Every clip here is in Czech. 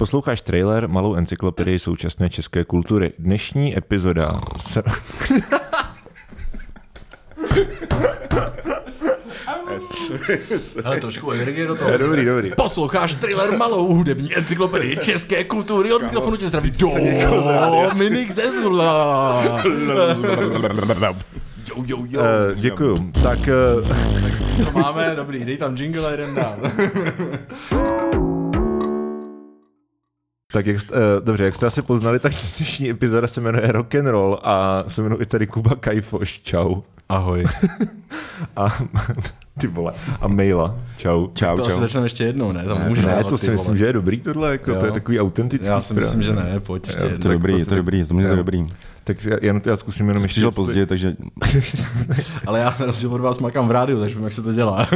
Posloucháš trailer Malou encyklopedii současné české kultury. Dnešní epizoda se... Ale trošku energie do toho. dobrý, dobrý. Posloucháš thriller malou hudební encyklopedii české kultury. Od mikrofonu tě zdraví Dominik Zezula. Jo, jo, jo. Uh, děkuju. Tak uh, To máme, dobrý, dej tam jingle a jeden dál. Tak jak, uh, dobře, jak jste asi poznali, tak dnešní epizoda se jmenuje Rock and Roll a se jmenuje i tady Kuba Kajfoš. Čau. Ahoj. A ty vole. A Maila. Čau. Čau, To asi začneme ještě jednou, ne? Tam Ne, ne, dávat to si myslím, vole. že je dobrý tohle, jako, to je takový autentický. Já si myslím, že ne, pojď ještě Jo, jednou. To je dobrý, to je dobrý, to je Jo. dobrý. Tak já, já, já zkusím jenom ještě... Přišel pozdě, takže Ale já na rozdíl od vás makám v rádiu, takže vím, jak se to dělá.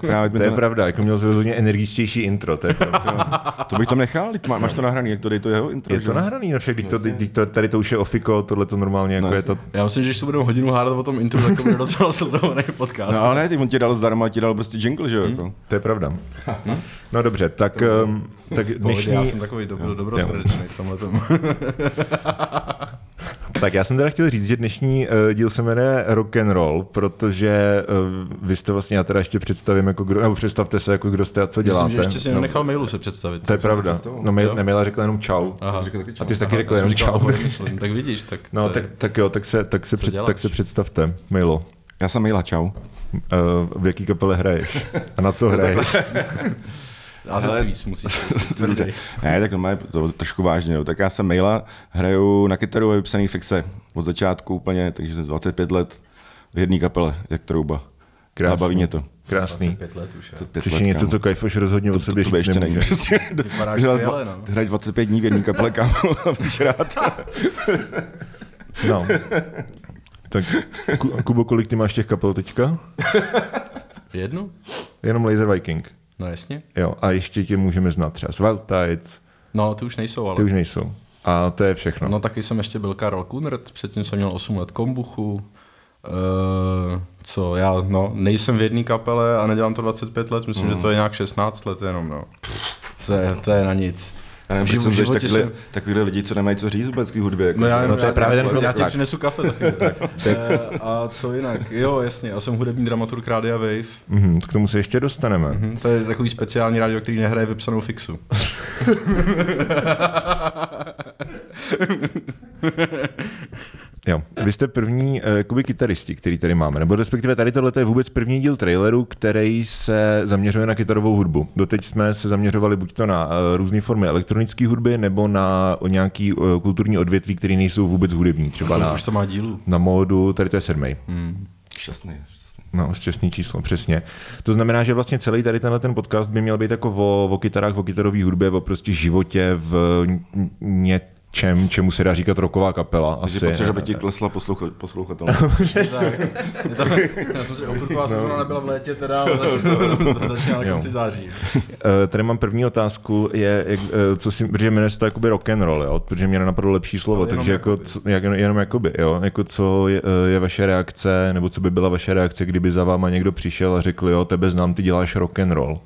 právě To je pravda, jako měl jsi rozhodně energičtější intro, to je pravda. to bych tam nechal, má- máš to nahraný, jak to dej to jeho intro. Je že? to nahraný, no však, to, teď to, tady to už je ofiko, tohle to normálně jako No, je to... Já myslím, že když se budeme hodinu hádat o tom intru, tak to bude docela sledovaný podcast. No ale ne, ty on ti dal zdarma, ti dal prostě jingle, že jo? Jako. To je pravda. No dobře, tak, um, tak dnešní... Já jsem takový dobro, dobrosrdečný v tomhle tomu. Tak já jsem teda chtěl říct, že dnešní uh, díl se jmenuje Rock and Roll, protože uh, vy jste vlastně, já teda ještě představím, jako kdo, nebo představte se, jako kdo jste a co děláte. Myslím, že ještě si no, nenechal mailu se představit. to je pravda. No, mail, ne, Maila řekla jenom čau. Aha. A ty jsi taky řekl jenom čau. Tak vidíš, tak No, tak, tak jo, tak se, tak se, před, tak se představte, Mailo. Já jsem Mejla, čau. Uh, v jaký kapele hraješ? A na co hraješ? A to víc musíš. Ne, tak normálně to trošku vážně. Jo. Tak já jsem Mejla, hraju na kytaru a vypsaný fixe od začátku úplně, takže jsem 25 let v jedné kapele, jak trouba. Krásný. A baví mě to. Krásný. Pět let už. je. Pět Což let, je něco, co Kajfoš rozhodně o to, sobě to, to říct ještě není. nemůže. Přesně. Vypadáš skvěle, dva- no. ty hraješ 25 dní v jedné kapele, kámo, a jsi rád. No. Tak Ku- Kubo, kolik ty máš těch kapel teďka? Jednu? Jenom Laser Viking. No jasně. Jo, a ještě tě můžeme znát třeba z Tides, No, ty už nejsou, ale. ty už nejsou. A to je všechno. No taky jsem ještě byl Karel Kunert, předtím jsem měl 8 let kombuchu. Uh, co, já no, nejsem v jedné kapele a nedělám to 25 let, myslím, Mm. že to je nějak 16 let jenom, no. To je, to je na nic. Já nevím, proč živ- jsem takovýhle, jsem- takovýhle lidi, co nemají co říct vůbec k hudbě. Jako, No já, že- no, to je právě ten já, problém. já ti přinesu kafe za chvíli. Eh, a co jinak? Jo, jasně, já jsem hudební dramaturg Rádia Wave. Mhm, k tomu se ještě dostaneme. Hm, to je takový speciální rádio, který nehraje vypsanou fixu. Jo. Vy jste první uh, jakoby kytaristi, který tady máme, nebo respektive tady tohle je vůbec první díl traileru, který se zaměřuje na kytarovou hudbu. Doteď jsme se zaměřovali buď to na uh, různé formy elektronické hudby, nebo na o nějaký uh, kulturní odvětví, které nejsou vůbec hudební, třeba na, Už to má dílu. na módu, tady to je sedmý. Hm. Šťastný. No, šťastný číslo, přesně. To znamená, že vlastně celý tady tenhle ten podcast by měl být jako o, o kytarách, o kytarové hudbě, o prostě životě v n- něčem, čemu se dá říkat roková kapela. Takže Asi. potřeba, aby ti klesla posloucha- poslouchatel. Tak. Je to, já jsem si okurková sezóna nebyla v létě teda, ale zač- začíná na konci září. Eh, Tady mám první otázku, je, jak, eh, co si, protože jmenuje se to jakoby rock and roll, jo? protože mě nenapadlo lepší slovo, Ale jenom takže jako, jakoby. co, jak, jenom jakoby, jo? jako co je, eh, je, vaše reakce, nebo co by byla vaše reakce, kdyby za váma někdo přišel a řekl, jo, tebe znám, ty děláš rock and roll.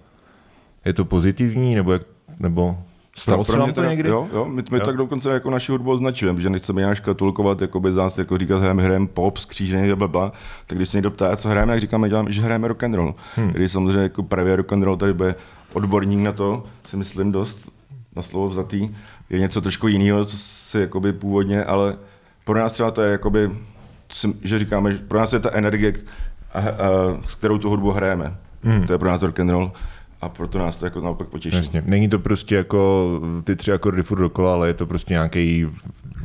Je to pozitivní, nebo, jak, nebo stalo se pro vám to někdy? Jo, jo, my, my Jo. tak dokonce jako naši hudbu označujeme, že nechceme nějak škatulkovat, jako by zás, jako říkat, hrajeme, hrajeme pop, skřížený, bla, bla. Tak když se někdo ptá, co hrajeme, tak říkáme, děláme, že hrajeme rock and roll. Hmm. Když samozřejmě jako pravě rock and roll, tady bude odborník na to, si myslím dost, na slovo vzatý, je něco trošku jiného, co si jakoby původně, ale pro nás třeba to je jakoby, že říkáme, že pro nás je ta energie, a, a, s kterou tu hudbu hrajeme. Hmm. To je pro nás rock and roll a proto nás to jako naopak potěší. Jasně. Není to prostě jako ty tři akordy furt dokola, ale je to prostě nějaký,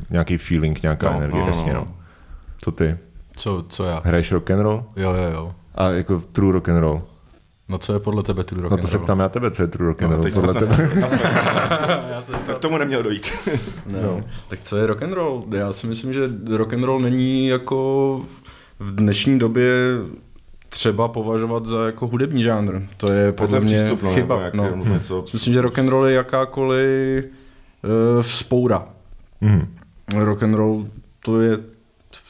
nějaký feeling, nějaká No, energie, no, jasně. no. No. Co ty? Co, co já? Hraješ rock and roll? Jo, jo, jo. A jako true rock and roll? No co je podle tebe tu rock No and to se roll? ptám já tebe, co je true rock and No, roll teď podle tebe. Tak tomu nemělo dojít. Ne. No. Tak co je rock and roll? Já si myslím, že rock and roll není jako v dnešní době třeba považovat za jako hudební žánr. To je podle mě přístup, no, chyba. jako No. jak- něco- Myslím, že rock and roll je jakákoliv uh, vzpoura. Mhm. Rock and roll to je,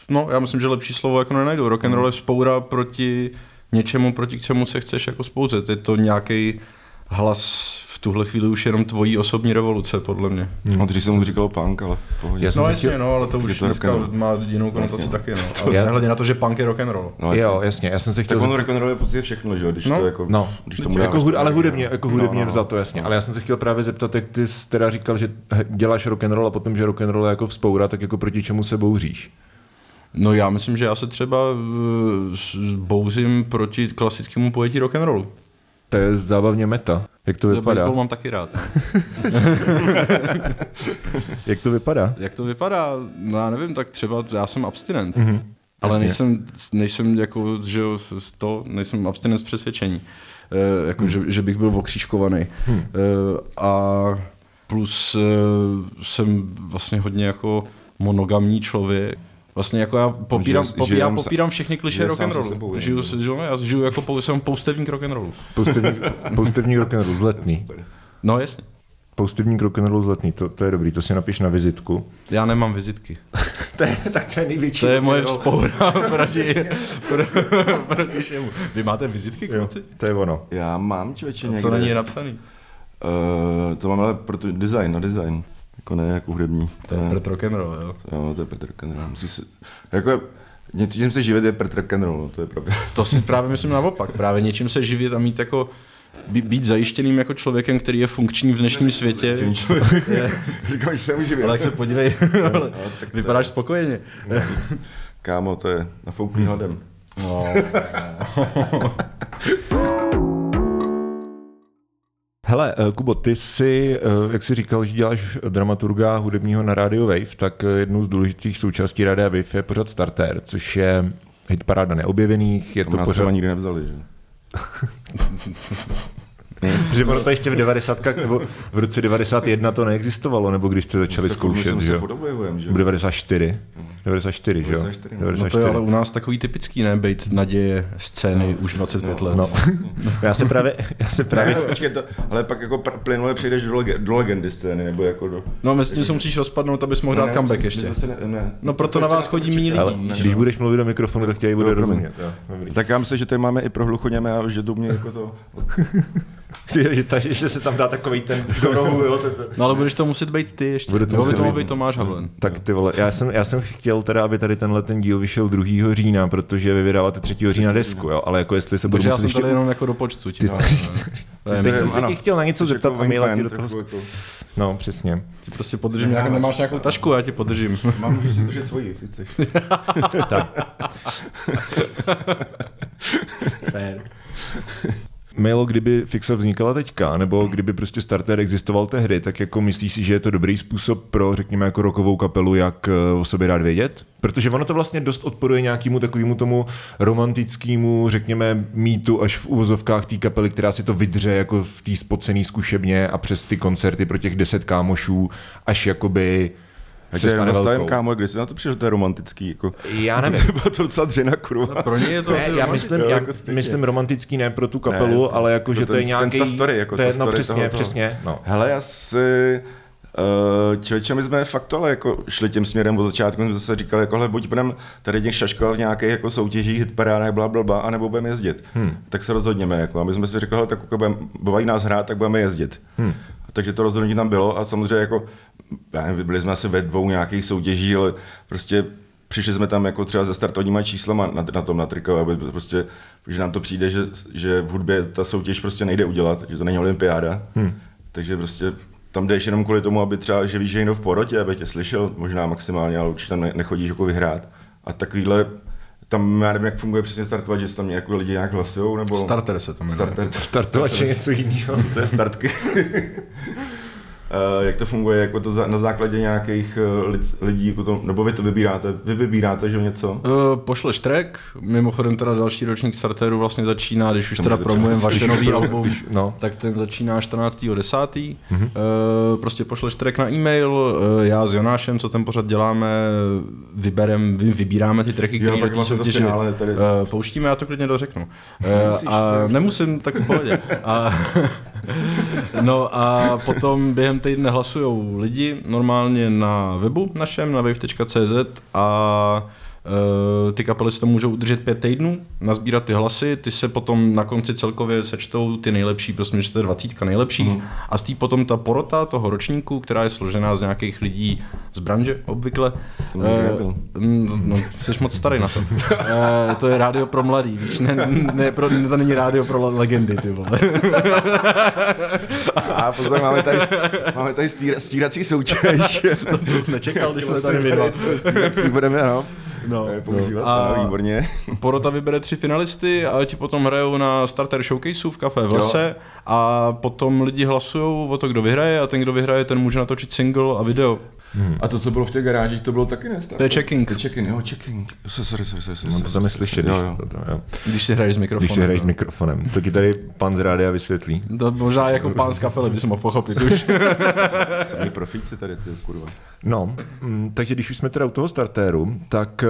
no já myslím, že lepší slovo jako nenajdu. Rock and roll je vzpoura proti něčemu, proti čemu se chceš jako spouzet. Je to nějaký hlas tuhle chvíli už jenom tvojí osobní revoluce, podle mě. Hmm. No, dřív jsem mu říkal punk, ale pohodě. Já jsem No jasně, chtěl- no, ale to je už to dneska má jinou konotaci Jasně. taky, no. Ale Já- nehledě na to, že punk je rock and roll. No, jasně. Jo, jasně, já jsem se chtěl Tak ono rock and roll je prostě všechno, že jo, když No. to jako, No, když tomu jako hud, to- ale hudebně, jako hudebně No, no, za no. to, jasně. Ale já jsem se chtěl právě zeptat, jak ty jsi teda říkal, že děláš rock and roll a potom, že rock and roll je jako vzpoura, tak jako proti čemu se bouříš? No já myslím, že já se třeba s- bouřím proti klasickému pojetí rock and rollu. To je zábavně meta. Jak to vypadá? Baseball mám taky rád. Jak to vypadá? Jak to vypadá? No já nevím, tak třeba já jsem abstinent. Mhm. Mm-hmm. Ale Jasně. nejsem, nejsem jako, že to, nejsem abstinent z přesvědčení. E, jako, Mhm. že, že, bych byl okřížkovaný. Hmm. E, a plus e, jsem vlastně hodně jako monogamní člověk. Vlastně jako já popírám, Žije- popírám, sám- popírám všechny kliše rock and rollu. Žiju, se- žiju, já žiju jako pou- jsem poustevník rock and rollu. Poustevník, poustevník rock and roll zletný. No jasně. Poustevník rock and roll zletný, to, to je dobrý, to si napiš na vizitku. Já nemám vizitky. To je, tak to je největší. To je moje vzpoura proti, pro, proti všemu. Vy máte vizitky, Jo, kluci? to je ono. Já mám člověče někde. Co na ní je napsaný? Uh, to mám ale pro design, na design. Jako ne jako hudební. To je Pret rock and roll, jo. Jo, to je Petr Rock'n'Roll. Musí se, jako, něčím se živit je Petr Rock'n'Roll, no, to je pravda. To si právě myslím naopak. Právě něčím se živit a mít jako být, zajištěným jako člověkem, který je funkční v dnešním světě. Říkám, že se živit. Ale jak se podívej, ale No, tak to- vypadáš spokojeně. Kámo, to je nafouklý hladem. No. Hele, eh, Kubo, ty jsi, eh, jak jsi říkal, že děláš dramaturga hudebního na Radio Wave, tak eh, jednou z důležitých součástí Radio Wave je pořad Starter, což je hitparáda neobjevených, je To to třeba nikdy nevzali, že? že ono to ještě v 90. nebo v roce 91 to neexistovalo, nebo když jste začali zkoušet, že se jo? že? V 94. 94, že jo? 94, no. no to je ale u nás takový typický, ne? Bejt naděje scény už 25 let. No. Já se právě, já se Právě, právě počkej, to, ale pak jako plynule přejdeš do, lege, do legendy scény, nebo jako do... No mezi tím se musíš rozpadnout, abys mohl dát Ne, comeback ještě. Ne, ne. No proto na vás chodí méně ale lidí. když budeš mluvit do mikrofonu, tak tě i bude promiň. rozumět. Jo, dobrý. Tak já myslím, že tady máme i pro hluchoněme a že to mě jako to... že, že, ta, že se tam dá takový ten do rohu, jo, ten, ten. No ale budeš to muset být ty ještě. Bude to muset to být- být Tomáš Havlen. Tak ty vole, já jsem, já jsem chtěl teda, aby tady tenhle ten díl vyšel 2. října, protože vy vydáváte 3. října desku, jo, ale jako jestli se budu muset jsem ještě... tady jenom jako do počtu. Ty jsi- Teď jsem se tě chtěl na něco zeptat a maila ti do toho... jako- No, přesně. Ti prostě podržím, nějak, nemáš nějakou tašku, já ti podržím. Mám, můžeš si držet svoji, jestli chceš. Mailo, kdyby Fixa vznikala teďka, nebo kdyby prostě starter existoval tehdy, tak jako myslíš si, že je to dobrý způsob pro, řekněme, jako rokovou kapelu, jak eh, o sobě dát vědět? Protože ono to vlastně dost odporuje nějakému takovému tomu romantickému, řekněme, mýtu až v uvozovkách té kapely, která si to vydře jako v té spocený zkušebně a přes ty koncerty pro těch deset kámošů, až jakoby Já se stane velkou. kámo, když jsi na to přišel, že to je romantický. Jako. Já nevím. To byla to docela dřena kurva. Pro ně je to Ne, já romantické. myslím, to já jako zpětně. myslím romantický ne pro tu kapelu, jasně. ale jako, To že to ten- je nějaký... ten- ta story, jako to je, no přesně, toho- přesně. No. Hele, já si... Uh, člověče, my jsme fakt ale jako šli tím směrem od začátku, jsme zase říkali, jako, hele, buď budeme tady někde šaškovat v nějakých jako soutěžích, hitparádách, bla, bla, bla, anebo budeme jezdit. Hmm. Tak se rozhodněme. Jako. A my jsme si řekli, hele, tak jako budeme, baví nás hrát, tak budeme jezdit. Hmm. Takže to rozhodnutí tam bylo a samozřejmě jako, já nevím, byli jsme asi ve dvou nějakých soutěží, ale prostě přišli jsme tam jako třeba se startovníma číslama na, na tom na triko, aby prostě, protože nám to přijde, že, že v hudbě ta soutěž prostě nejde udělat, že to není olympiáda. Hmm. Takže prostě tam jdeš jenom kvůli tomu, aby třeba, že víš, že je někdo v porotě, aby tě slyšel, možná maximálně, ale určitě tam ne, nechodíš jako vyhrát. A takovýhle, tam já nevím, jak funguje přesně startovat, že tam jako lidi nějak hlasujou, nebo... Starter se to jmenuje. Starter. Startovač je něco jiného. to je startky. Uh, jak to funguje, jako to za, na základě nějakých uh, lid, lidí, jako to, nebo vy to vybíráte, vy vybíráte, že něco? Uh, pošleš track, mimochodem teda další ročník starteru vlastně začíná, když už teda promujeme vaše nový album, no. tak ten začíná 14.10. Mm-hmm. Uh, prostě pošleš track na e-mail, uh, já s Jonášem, co ten pořad děláme, vyberem, vy, vybíráme ty tracky, které na té soutěži finále tady. uh, pouštíme, já to klidně dořeknu. Uh, Nemusíš, a nemusím, tak v pohodě. A, no a potom během týdne hlasujou lidi normálně na webu našem, na wave.cz a ty kapely si to můžou udržet pět týdnů, nazbírat ty hlasy, ty se potom na konci celkově sečtou ty nejlepší, prostě že to je dvacítka nejlepších mm. a z té potom ta porota toho ročníku, která je složená z nějakých lidí z branže obvykle. Jsem uh, no, jsi moc starý na to. uh, to je rádio pro mladý, víš, ne, ne, pro, to není rádio pro legendy, ty vole. a pozor, máme tady, máme tady stírací soutěž. to, to jsi nečekal, když jsme tady my Stírací budeme, no. No, používat, no. A výborně. Porota vybere tři finalisty a ti potom hrajou na starter showcaseu v kafe v lese jo. a potom lidi hlasují o to, kdo vyhraje a ten, kdo vyhraje, ten může natočit single a video. Hmm. A to, co bylo v těch garážích, to bylo taky ne? To je checking. To je checking, jo, checking. Sorry, sorry, sorry, sorry, to tam je slyšet, když, jo, jo. jo. když si hraješ s mikrofonem. Když si hraješ s mikrofonem. To ti tady pan z rádia vysvětlí. To možná jako pán z kapely bys mohl pochopit už. Sami profíci tady, ty kurva. No, mm, takže když už jsme teda u toho startéru, tak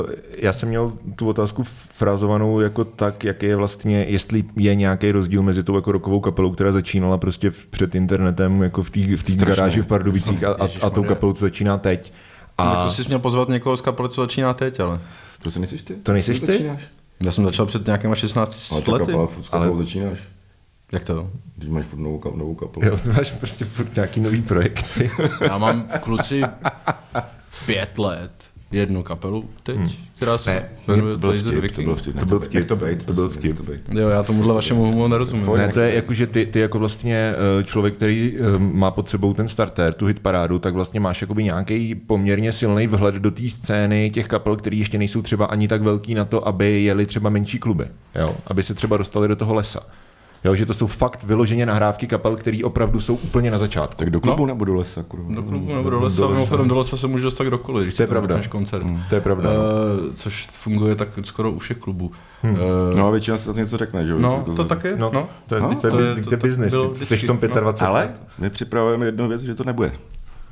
uh, já jsem měl tu otázku frázovanou jako tak, jak je vlastně, jestli je nějaký rozdíl mezi tou jako rokovou kapelou, která začínala prostě před internetem, jako v té v garáži v Pardubicích a, a, a tou kapelou, co začíná teď. A... Tak to jsi měl pozvat někoho z kapely, co začíná teď, ale. To si nejsi ty? To nejsi ty? Začínáš? Já jsem začal před nějakýma 16 ale lety. Ale s ale... začínáš. Jak to? Když máš furt novou, novou kapelu. Jo, ty máš prostě furt nějaký nový projekty. Já mám kluci pět let jednu kapelu teď, hmm. která se ne, jmenuje to byl vtip, to byl vtip, to byl vtip, to být, to byl vtip. Jo, já tomuhle vašemu humoru nerozumím. Ne, to je jako, že ty, ty jako vlastně eh, člověk, který eh, má pod sebou ten starter, tu hit parádu, tak vlastně máš jakoby nějaký poměrně silný vhled do té scény těch kapel, které ještě nejsou třeba ani tak velký na to, aby jeli třeba menší kluby, jo? aby se třeba dostali do toho lesa. Jo, že to jsou fakt vyloženě nahrávky kapel, které opravdu jsou úplně na začátku. Tak do klubu no. nebo do lesa? Kurva? Do klubu nebo do lesa. Do lesa, do lesa se může dostat kdokoliv, když to je pravda. koncert. Hmm. To je pravda. Uh, což funguje tak skoro u všech klubů. Hmm. Uh, no a většinou se to něco řekne, že jo? No, to taky. No, no. To je, no, to je, to je, to, to, business, ty jsi v tom 25 no. Ale my připravujeme jednu věc, že to nebude.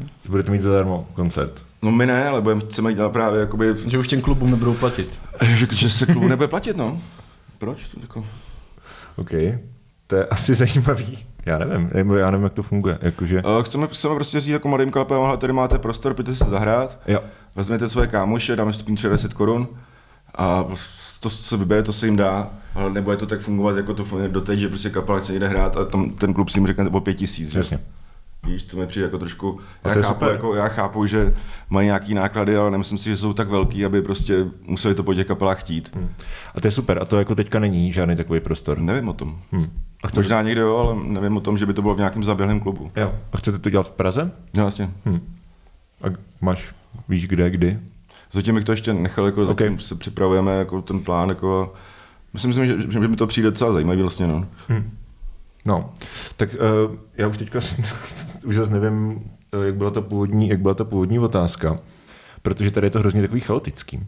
Že budete mít zadarmo koncert. No my ne, ale budeme, chceme dělat právě jakoby... Že už těm klubům nebudou platit. Že, že se klubu nebude platit, no. Proč? To jako... OK. To je asi zajímavý. Já nevím, já nevím, jak to funguje. Jakože... Chceme, chceme prostě říct jako mladým kapelám, tady máte prostor, pojďte se zahrát, jo. vezměte svoje kámoše, dáme stupň 60 korun a to, co vybere, to se jim dá, ale nebo je to tak fungovat, jako to funguje doteď, že prostě kapela se jde hrát a tam ten klub si jim řekne o pět tisíc. Jasně. Víš, to mi přijde jako trošku, já chápu, jako, já chápu, že mají nějaký náklady, ale nemyslím si, že jsou tak velký, aby prostě museli to po těch kapelách chtít. Hmm. A to je super, a to jako teďka není žádný takový prostor. Nevím o tom. Hmm. A chcete... Možná někde jo, ale nevím o tom, že by to bylo v nějakém zaběhlém klubu. Jo. A chcete to dělat v Praze? Jo, vlastně. Hmm. A máš, víš kde, kdy? Zatím bych to ještě nechal, jako okay. zatím se připravujeme jako ten plán, jako myslím si, že, že mi to přijde docela zajímavý vlastně, no. Hmm. No, tak uh, já už teďka už zase nevím, jak byla ta původní, jak byla ta původní otázka, protože tady je to hrozně takový chaotický.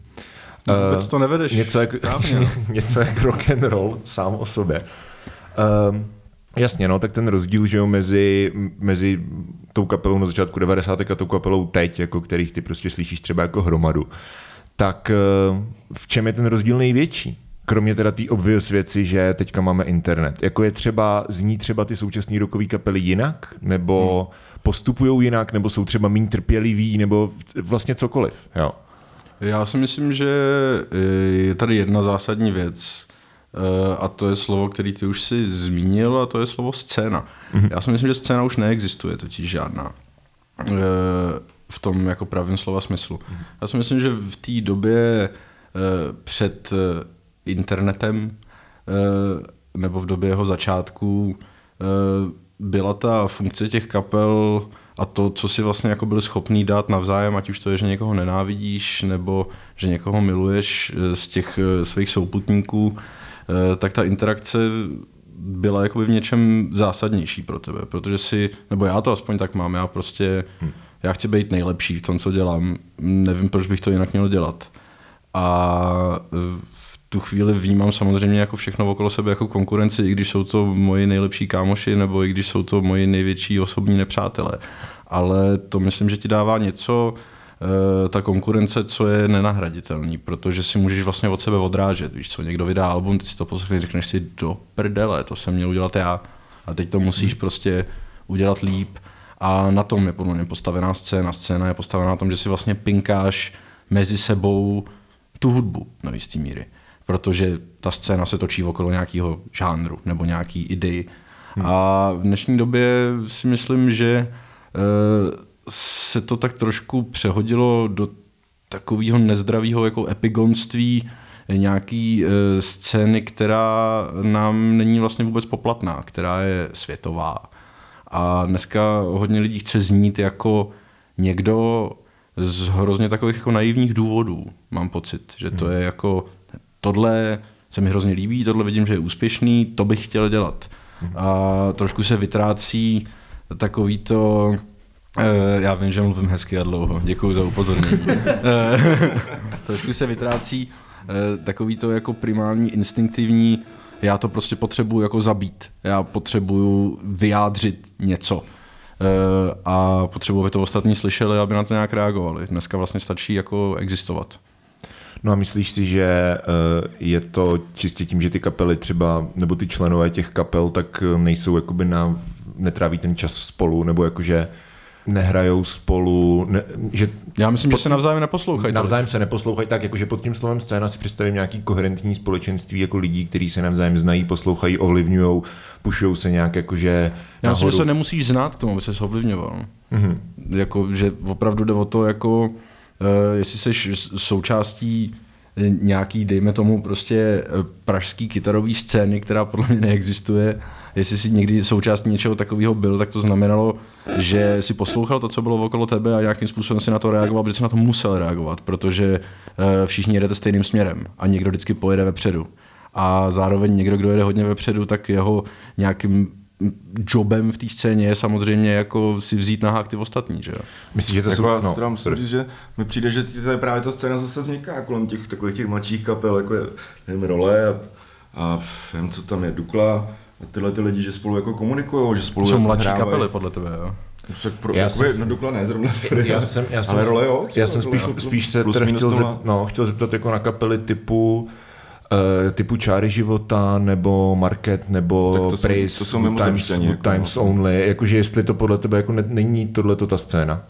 No, vůbec to nevedeš. Něco jak, něco jak rock and roll sám o sobě. Uh, jasně, no, tak ten rozdíl, že jo, mezi, mezi tou kapelou na začátku 90. a tou kapelou teď, jako kterých ty prostě slyšíš třeba jako hromadu, tak uh, v čem je ten rozdíl největší? kromě teda té obvious věci, že teďka máme internet. Jako je třeba, zní třeba ty současné rokové kapely jinak, nebo hmm. postupují jinak, nebo jsou třeba méně trpěliví, nebo vlastně cokoliv. Jo. Já si myslím, že je tady jedna zásadní věc, eh, a to je slovo, který ty už si zmínil, a to je slovo scéna. Mm-hmm. Já si myslím, že scéna už neexistuje, totiž žádná. Eh, v tom jako pravém slova smyslu. Mm-hmm. Já si myslím, že v té době eh, před internetem eh, nebo v době jeho začátku eh, byla ta funkce těch kapel a to, co si vlastně jako byli schopný dát navzájem, ať už to je, že někoho nenávidíš, nebo že někoho miluješ eh, z těch svých souputníků, tak ta interakce byla jakoby v něčem zásadnější pro tebe, protože si, nebo já to aspoň tak mám, já prostě, hmm. já chci být nejlepší v tom, co dělám, nevím, proč bych to jinak měl dělat. A tu chvíli vnímám samozřejmě jako všechno okolo sebe jako konkurenci, i když jsou to moji nejlepší kámoši nebo i když jsou to moji největší osobní nepřátelé. Ale to myslím, že ti dává něco, eh, ta konkurence, co je nenahraditelný, protože si můžeš vlastně od sebe odrážet. Víš co, někdo vydá album, ty si to poslechneš, řekneš si do prdele, to jsem měl udělat já. A teď to musíš hmm. prostě udělat líp. A na tom je podle mě postavená scéna. Scéna je postavená na tom, že si vlastně pinkáš mezi sebou tu hudbu do jistý míry, protože ta scéna se točí okolo nějakého žánru nebo nějaký idei. Hmm. A v dnešní době si myslím, že e, se to tak trošku přehodilo do takového nezdravého jako epigonství nějaký e, scény, která nám není vlastně vůbec poplatná, která je světová. A dneska hodně lidí chce znít jako někdo z hrozně takových jako naivních důvodů, mám pocit, že to hmm. je jako tohle se mi hrozně líbí, tohle vidím, že je úspěšný, to bych chtěl dělat. Hmm. A trošku se vytrácí takový to, já vím, že mluvím hezky a dlouho, děkuji za upozornění. uh, trošku se vytrácí uh, takový to jako primální instinktivní, já to prostě potřebuju jako zabít, já potřebuju vyjádřit něco a potřebuji, aby to ostatní slyšeli, aby na to nějak reagovali. Dneska vlastně stačí jako existovat. No a myslíš si, že je to čistě tím, že ty kapely třeba, nebo ty členové těch kapel, tak nejsou jakoby na, netráví ten čas spolu, nebo jakože nehrajou spolu, ne, že... Já myslím, že se navzájem neposlouchají. Navzájem se neposlouchají tak, jakože pod tím slovem scéna si představím nějaký koherentní společenství jako lidí, kteří se navzájem znají, poslouchají, ovlivňují, pušují se nějak jakože Já myslím, že se nemusíš znát k tomu, aby se ovlivňoval. Mm-hmm. Jako, že opravdu jde o to, jako, uh, jestli jsi součástí eh, nějaký, dejme tomu, prostě eh, pražský kytarový scény, která podle mě neexistuje, jestli jsi někdy součástí něčeho takového byl, tak to znamenalo, že si poslouchal to, co bylo okolo tebe a nějakým způsobem si na to reagoval, protože jsi na to musel reagovat, protože eh, všichni jedete stejným směrem a někdo vždycky pojede vepředu. A zároveň někdo, kdo jede hodně vepředu, tak jeho nějakým jobem v té scéně je samozřejmě jako si vzít na hák ty ostatní, že jo? Myslíš, že to jako jsou... No, musím říct, že mi přijde, že tady právě ta scéna zase vzniká kolem těch takových těch mladších kapel, jako je, nevím, Role a, a nevím, co tam je, Dukla, tyhle ty lidi, že spolu jako komunikují, že spolu Jsou jako mladší hrávají. kapely podle tebe, jo? pro, já jako jsem, Dukla ne, zrovna sorry, já jsem, já jsem, ale role jo. Já jsem spíš, spíš se plus, chtěl, zep, no, chtěl zeptat jako na kapely typu uh, typu Čáry života, nebo Market, nebo to Praise, to jsou Times, jako, Times no. Only, jakože jestli to podle tebe jako ne, není tohle ta scéna.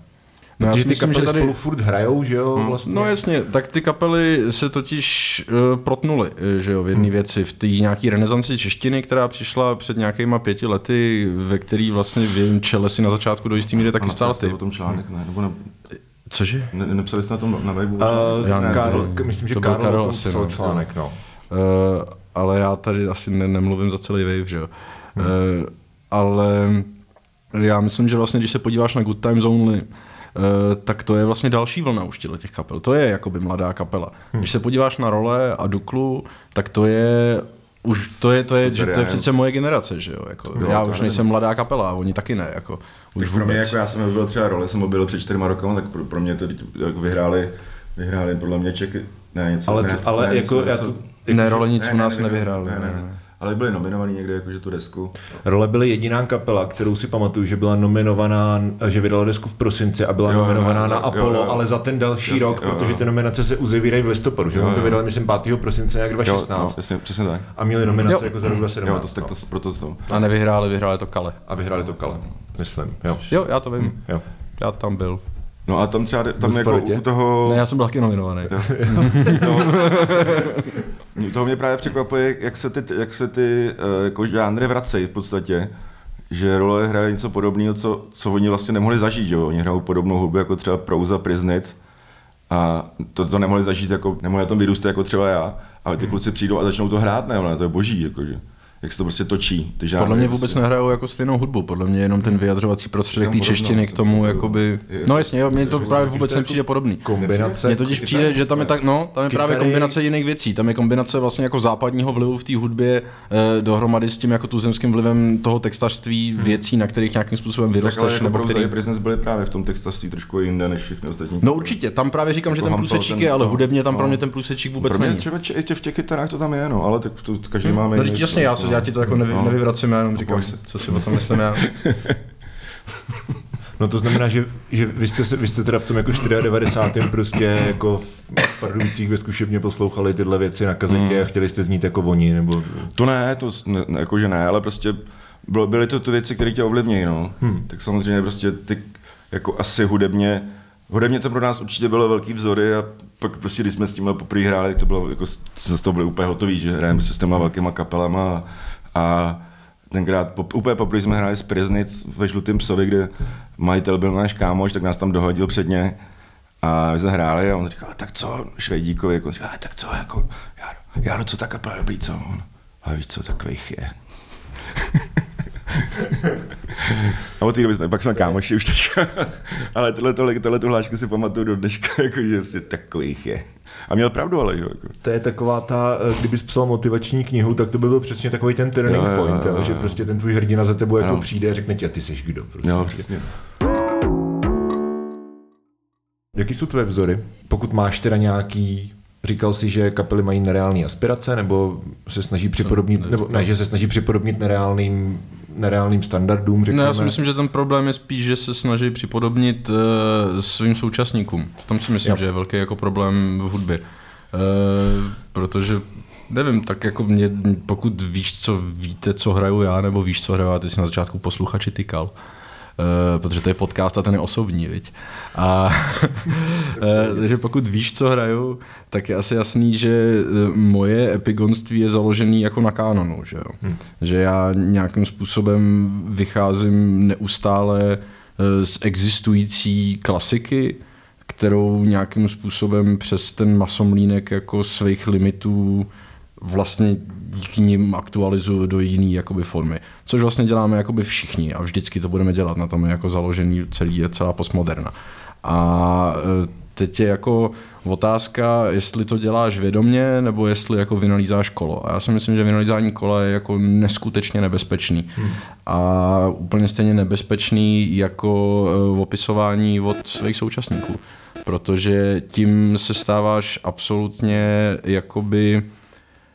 No Protože ty myslím, kapely že tady... spolu furt hrajou, že jo? Hmm. Vlastně. No jasně, tak ty kapely se totiž uh, protnuly, eh, že jo, v jedné hmm. věci. V té nějaký renesanci češtiny, která přišla před nějakýma pěti lety, ve který vlastně v jejím čele si na začátku do jistý míry taky stál ty. o tom článek, ne? Nebo ne... Cože? Ne, nepsali jste na tom na webu? Uh, já ne, Karl, myslím, že to Karl, Karl asi, no. článek, no. Uh, ale já tady asi ne, nemluvím za celý wave, že jo. Hmm. Uh, ale já myslím, že vlastně, když se podíváš na Good Times Only, tak to je vlastně další vlna už těch kapel. To je jakoby mladá kapela. Hmm. Když se podíváš na role a Duklu, tak to je už to je, to je, že to je přece moje generace, že jo? Jako, no, já už nejsem mladá kapela, a oni taky ne. Jako, už pro mě, jako já jsem byl třeba role, jsem byl před čtyřma rokama, tak pro, pro mě to jako vyhráli, vyhráli podle mě Čeky, ne, něco. Ale, to, ale ne, jako, něco, já to, jako, ne, role nic ne, u nás ne, nevyhráli. Ne, ne, ne. ne ale byli nominovaní někde jakože tu desku. Role byly jediná kapela, kterou si pamatuju, že byla nominovaná, že vydala desku v prosinci a byla jo, nominovaná jo, na Apollo, jo, jo. ale za ten další Jasně, rok, jo, protože ty nominace se uzavírají v listopadu, že jo, to vydali myslím 5. prosince nějak 2016. Jo, no, přesně tak. A měli nominace jo. jako za rok 2017. Jo, to, tak to, proto to. A nevyhráli, vyhráli to Kale. A vyhráli to Kale, myslím. Jo, jo já to vím. Hmm. Jo. Já tam byl. No a tam třeba, tam jako u toho... Ne, já jsem byl taky nominovaný. toho, toho mě právě překvapuje, jak se ty, jak se ty uh, jako žánry vracejí v podstatě. Že role hraje něco podobného, co, co oni vlastně nemohli zažít. Že? Oni hrajou podobnou hudbu jako třeba Prouza, Priznic. A to, to nemohli zažít, jako, nemohli na tom vyrůstat jako třeba já. Ale ty kluci přijdou a začnou to hrát, ne, to je boží. Jakože jak se to prostě točí. Ty podle mě vůbec prostě... nehrajou jako stejnou hudbu, podle mě jenom ten vyjadřovací prostředek té češtiny k tomu, jakoby... No jasně, jo, mně to právě vůbec nepřijde podobný. Kombinace. Mně totiž přijde, že tam je tak, no, tam je právě kombinace jiných věcí. Tam je kombinace vlastně jako západního vlivu v té hudbě eh, dohromady s tím jako tuzemským vlivem toho textařství, hmm. věcí, na kterých nějakým způsobem vyrosteš. Tak nebo který... Business byly právě v tom textařství trošku jinde než všechny ostatní. No určitě, tam právě říkám, že ten plusečík je, ale hudebně tam pro mě ten plusečík vůbec není. Třeba v těch kytarách to tam je, no, ale tak to každý máme. No jasně, já ti to jako nevím nevyvracím, já jenom říkám, co si o tom myslím já. No to znamená, že, že vy, jste, vy jste teda v tom jako 94. prostě jako v Pardubicích ve zkušebně poslouchali tyhle věci na kazetě mm. a chtěli jste znít jako oni, nebo... To ne, to ne, jakože ne, ale prostě byly to ty věci, které tě ovlivňují, no. Hmm. Tak samozřejmě prostě ty jako asi hudebně Mě to pro nás určitě bylo velký vzory a pak prostě, když jsme s tím poprvé hráli, to bylo, jako, jsme z toho byli úplně hotoví, že hrajeme se s těma velkýma kapelama a, a tenkrát po, úplně poprvé jsme hráli z Priznic ve Žlutém psovi, kde majitel byl náš kámoš, tak nás tam dohodil předně a my jsme hráli a on říkal, tak co, Švejdíkovi, jako, on říkal, tak co, jako, já, já co ta kapela dobrý, co? On, ale víš co, takových je. A od té doby jsme, pak jsme kámoši už teďka. ale tohle, tohle, tohle tu hlášku si pamatuju do dneška, jako, že si takových je. A měl pravdu, ale že jako. To je taková ta, eh, kdybys psal motivační knihu, tak to by byl přesně takový ten turning Jo, jo, point, jo, jo, že jo. prostě ten tvůj hrdina za tebou jako Ano. přijde a řekne ti, a ty seš kdo. Prostě. Jo, přesně. Jaký jsou tvoje vzory? Pokud máš teda nějaký, říkal jsi, že kapely mají nereální aspirace, nebo se snaží připodobnit, nebo ne, že se snaží připodobnit nereálným, nereálným standardům, řekněme. já si myslím, že ten problém je spíš, že se snaží připodobnit uh, svým současníkům. V tom si myslím, jo. že je velký jako problém v hudbě. Uh, protože nevím, tak jako mě, pokud víš, co víte, co hraju já, nebo víš, co hraju já, ty jsi na začátku posluchači tykal. Uh, protože to je podcast a ten je osobní, viď? A, uh, takže pokud víš, co hraju, tak je asi jasný, že eh, moje epigonství je založený jako na kánonu, že jo? Hmm. Že já nějakým způsobem vycházím neustále eh, z existující klasiky, kterou nějakým způsobem přes ten masomlínek jako svých limitů vlastně díky nim aktualizuju do jiné jakoby formy. Což vlastně děláme jakoby všichni a vždycky to budeme dělat, na tom je jako založený celý, celá postmoderna. A e, teď je jako otázka, jestli to děláš vědomě, nebo jestli jako vynalízáš kolo. A já si myslím, že vynalízání kola je jako neskutečně nebezpečný. Hmm. A úplně stejně nebezpečný jako e, opisování od svých současníků. Protože tím se stáváš absolutně jakoby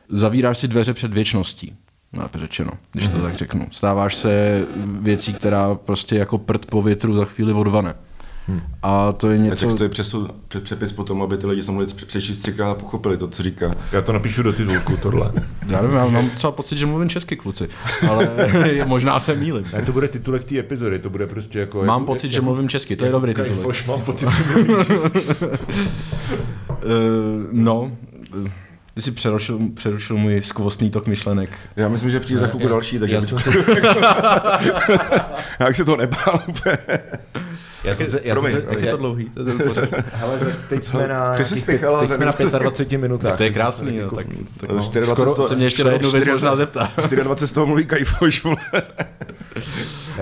zavíráš si dveře před věčností, lépe řečeno, když to tak řeknu. Stáváš se věcí, která prostě jako prd po větru za chvíli odvane. A to je Něco... Tak to je přesu, před, přepis potom, aby ty lidi se mohli pře- přečíst třikrát a pochopili to, co říká. Já to napíšu do titulku, tohle. Já nevím, já mám třeba pocit, že mluvím česky, kluci, ale možná se mýlim. Ne, to bude titulek té epizody, to bude prostě jako... Mám jako, pocit, že mluvím česky, to je dobrý titulek. Kajfoš, mám pocit, že mluvím česky. Uh, no, ty jsi přerušil, přerušil můj skvostný tok myšlenek. Já myslím, že přijde za chvilku další, takže já, jsem se, já bych se to nebál úplně. já jsem se, já jsem Promiň, se, promiň. Jak je to dlouhý? To je. Hele, tak teď jsme na, Ty jsi spěchala teď jsme na minutu. 25 minutách. Tak to je krásný, se jo, jako- tak, tak No, no. 24 skoro to- se mě ještě na jednu věc možná zeptá. 24 z toho mluví Kajfoš, vole.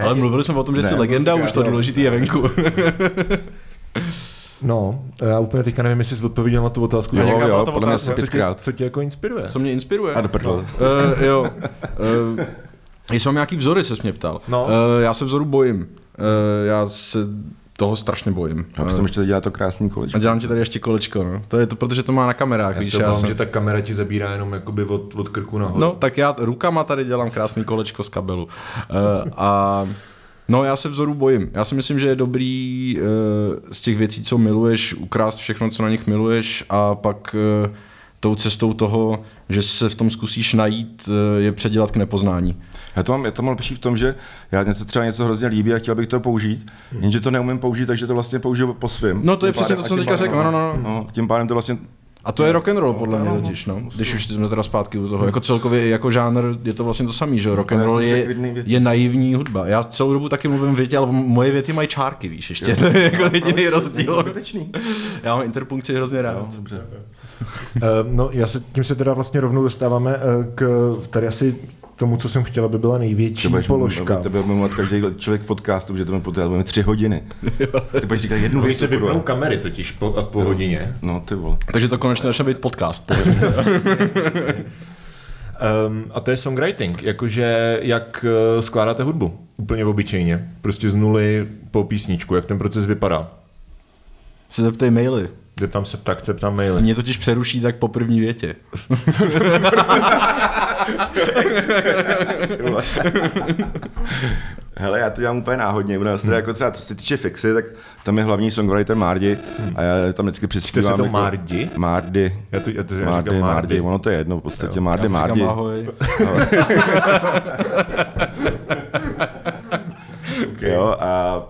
Ale mluvili jsme o tom, že jsi legenda, už to to. důležitý je venku. No, já úplně teďka nevím, jestli jsi odpověděl na tu otázku. Jo, jo, ta podle mě asi co, tě, pětkrát. co tě jako inspiruje? Co mě inspiruje? A do prdele. Uh, jo. Uh, jestli mám nějaký vzory, se mě ptal. No. Uh, já se vzoru bojím. Uh, já se toho strašně bojím. A potom ještě dělá to krásný kolečko. A dělám ti tady ještě kolečko, no. To je to, protože to má na kamerách, Já víš, já jsem... že ta kamera ti zabírá jenom jakoby od, od krku nahoru. No, tak já rukama tady dělám krásný kolečko z kabelu. Uh, a no, já se vzoru bojím. Já si myslím, že je dobrý uh, z těch věcí, co miluješ, ukrást všechno, co na nich miluješ a pak uh, tou cestou toho, že se v tom zkusíš najít, uh, je předělat k nepoznání. Já to mám, já to mám lepší v tom, že já něco třeba něco hrozně líbí a chtěl bych to použít, jenže to neumím použít, takže to vlastně použiju po svém. No, to je přesně pádem- to, co jsem teďka řekl, no, no, no. no. Tím pádem to vlastně A to je rock and roll podle mě totiž, no. Když už jsme teda zpátky u toho. Jako celkově jako žánr je to vlastně to samý, že rock and roll je, je naivní hudba. Já celou dobu taky mluvím větě, ale moje věty mají čárky, víš, ještě. To je jako jediný rozdíl. Já mám interpunkci hrozně rád. Dobře. Eh, no, já se, tím se teda vlastně rovnou dostáváme eh, k tady asi tomu, co jsem chtěla, by byla největší Třeba budeš položka. Tebe bude mluvat každý člověk v podcastu, že to bude potřebovat tři hodiny. Ty budeš říkat jednu věc. se vypnou kamery totiž po, a po hodině. No ty vole. Takže to konečně začne být podcast. Um, a to je songwriting, jakože jak uh, skládáte hudbu, úplně obyčejně, prostě z nuly po písničku, jak ten proces vypadá. Se zeptej maily. Zeptám se tak, zeptám maily. Mě totiž přeruší tak po první větě. Hele, já to dělám úplně náhodně. U nás teda jako třeba, co se týče fixy, tak tam je hlavní songwriter Mardi a já tam vždycky přispívám. to jako- Mardi? Mardi. Já to, já to já Mardi, říkám Mardi, Mardi. ono to je jedno, v podstatě Mardi, Já Mardi. říkám ahoj. Jo, a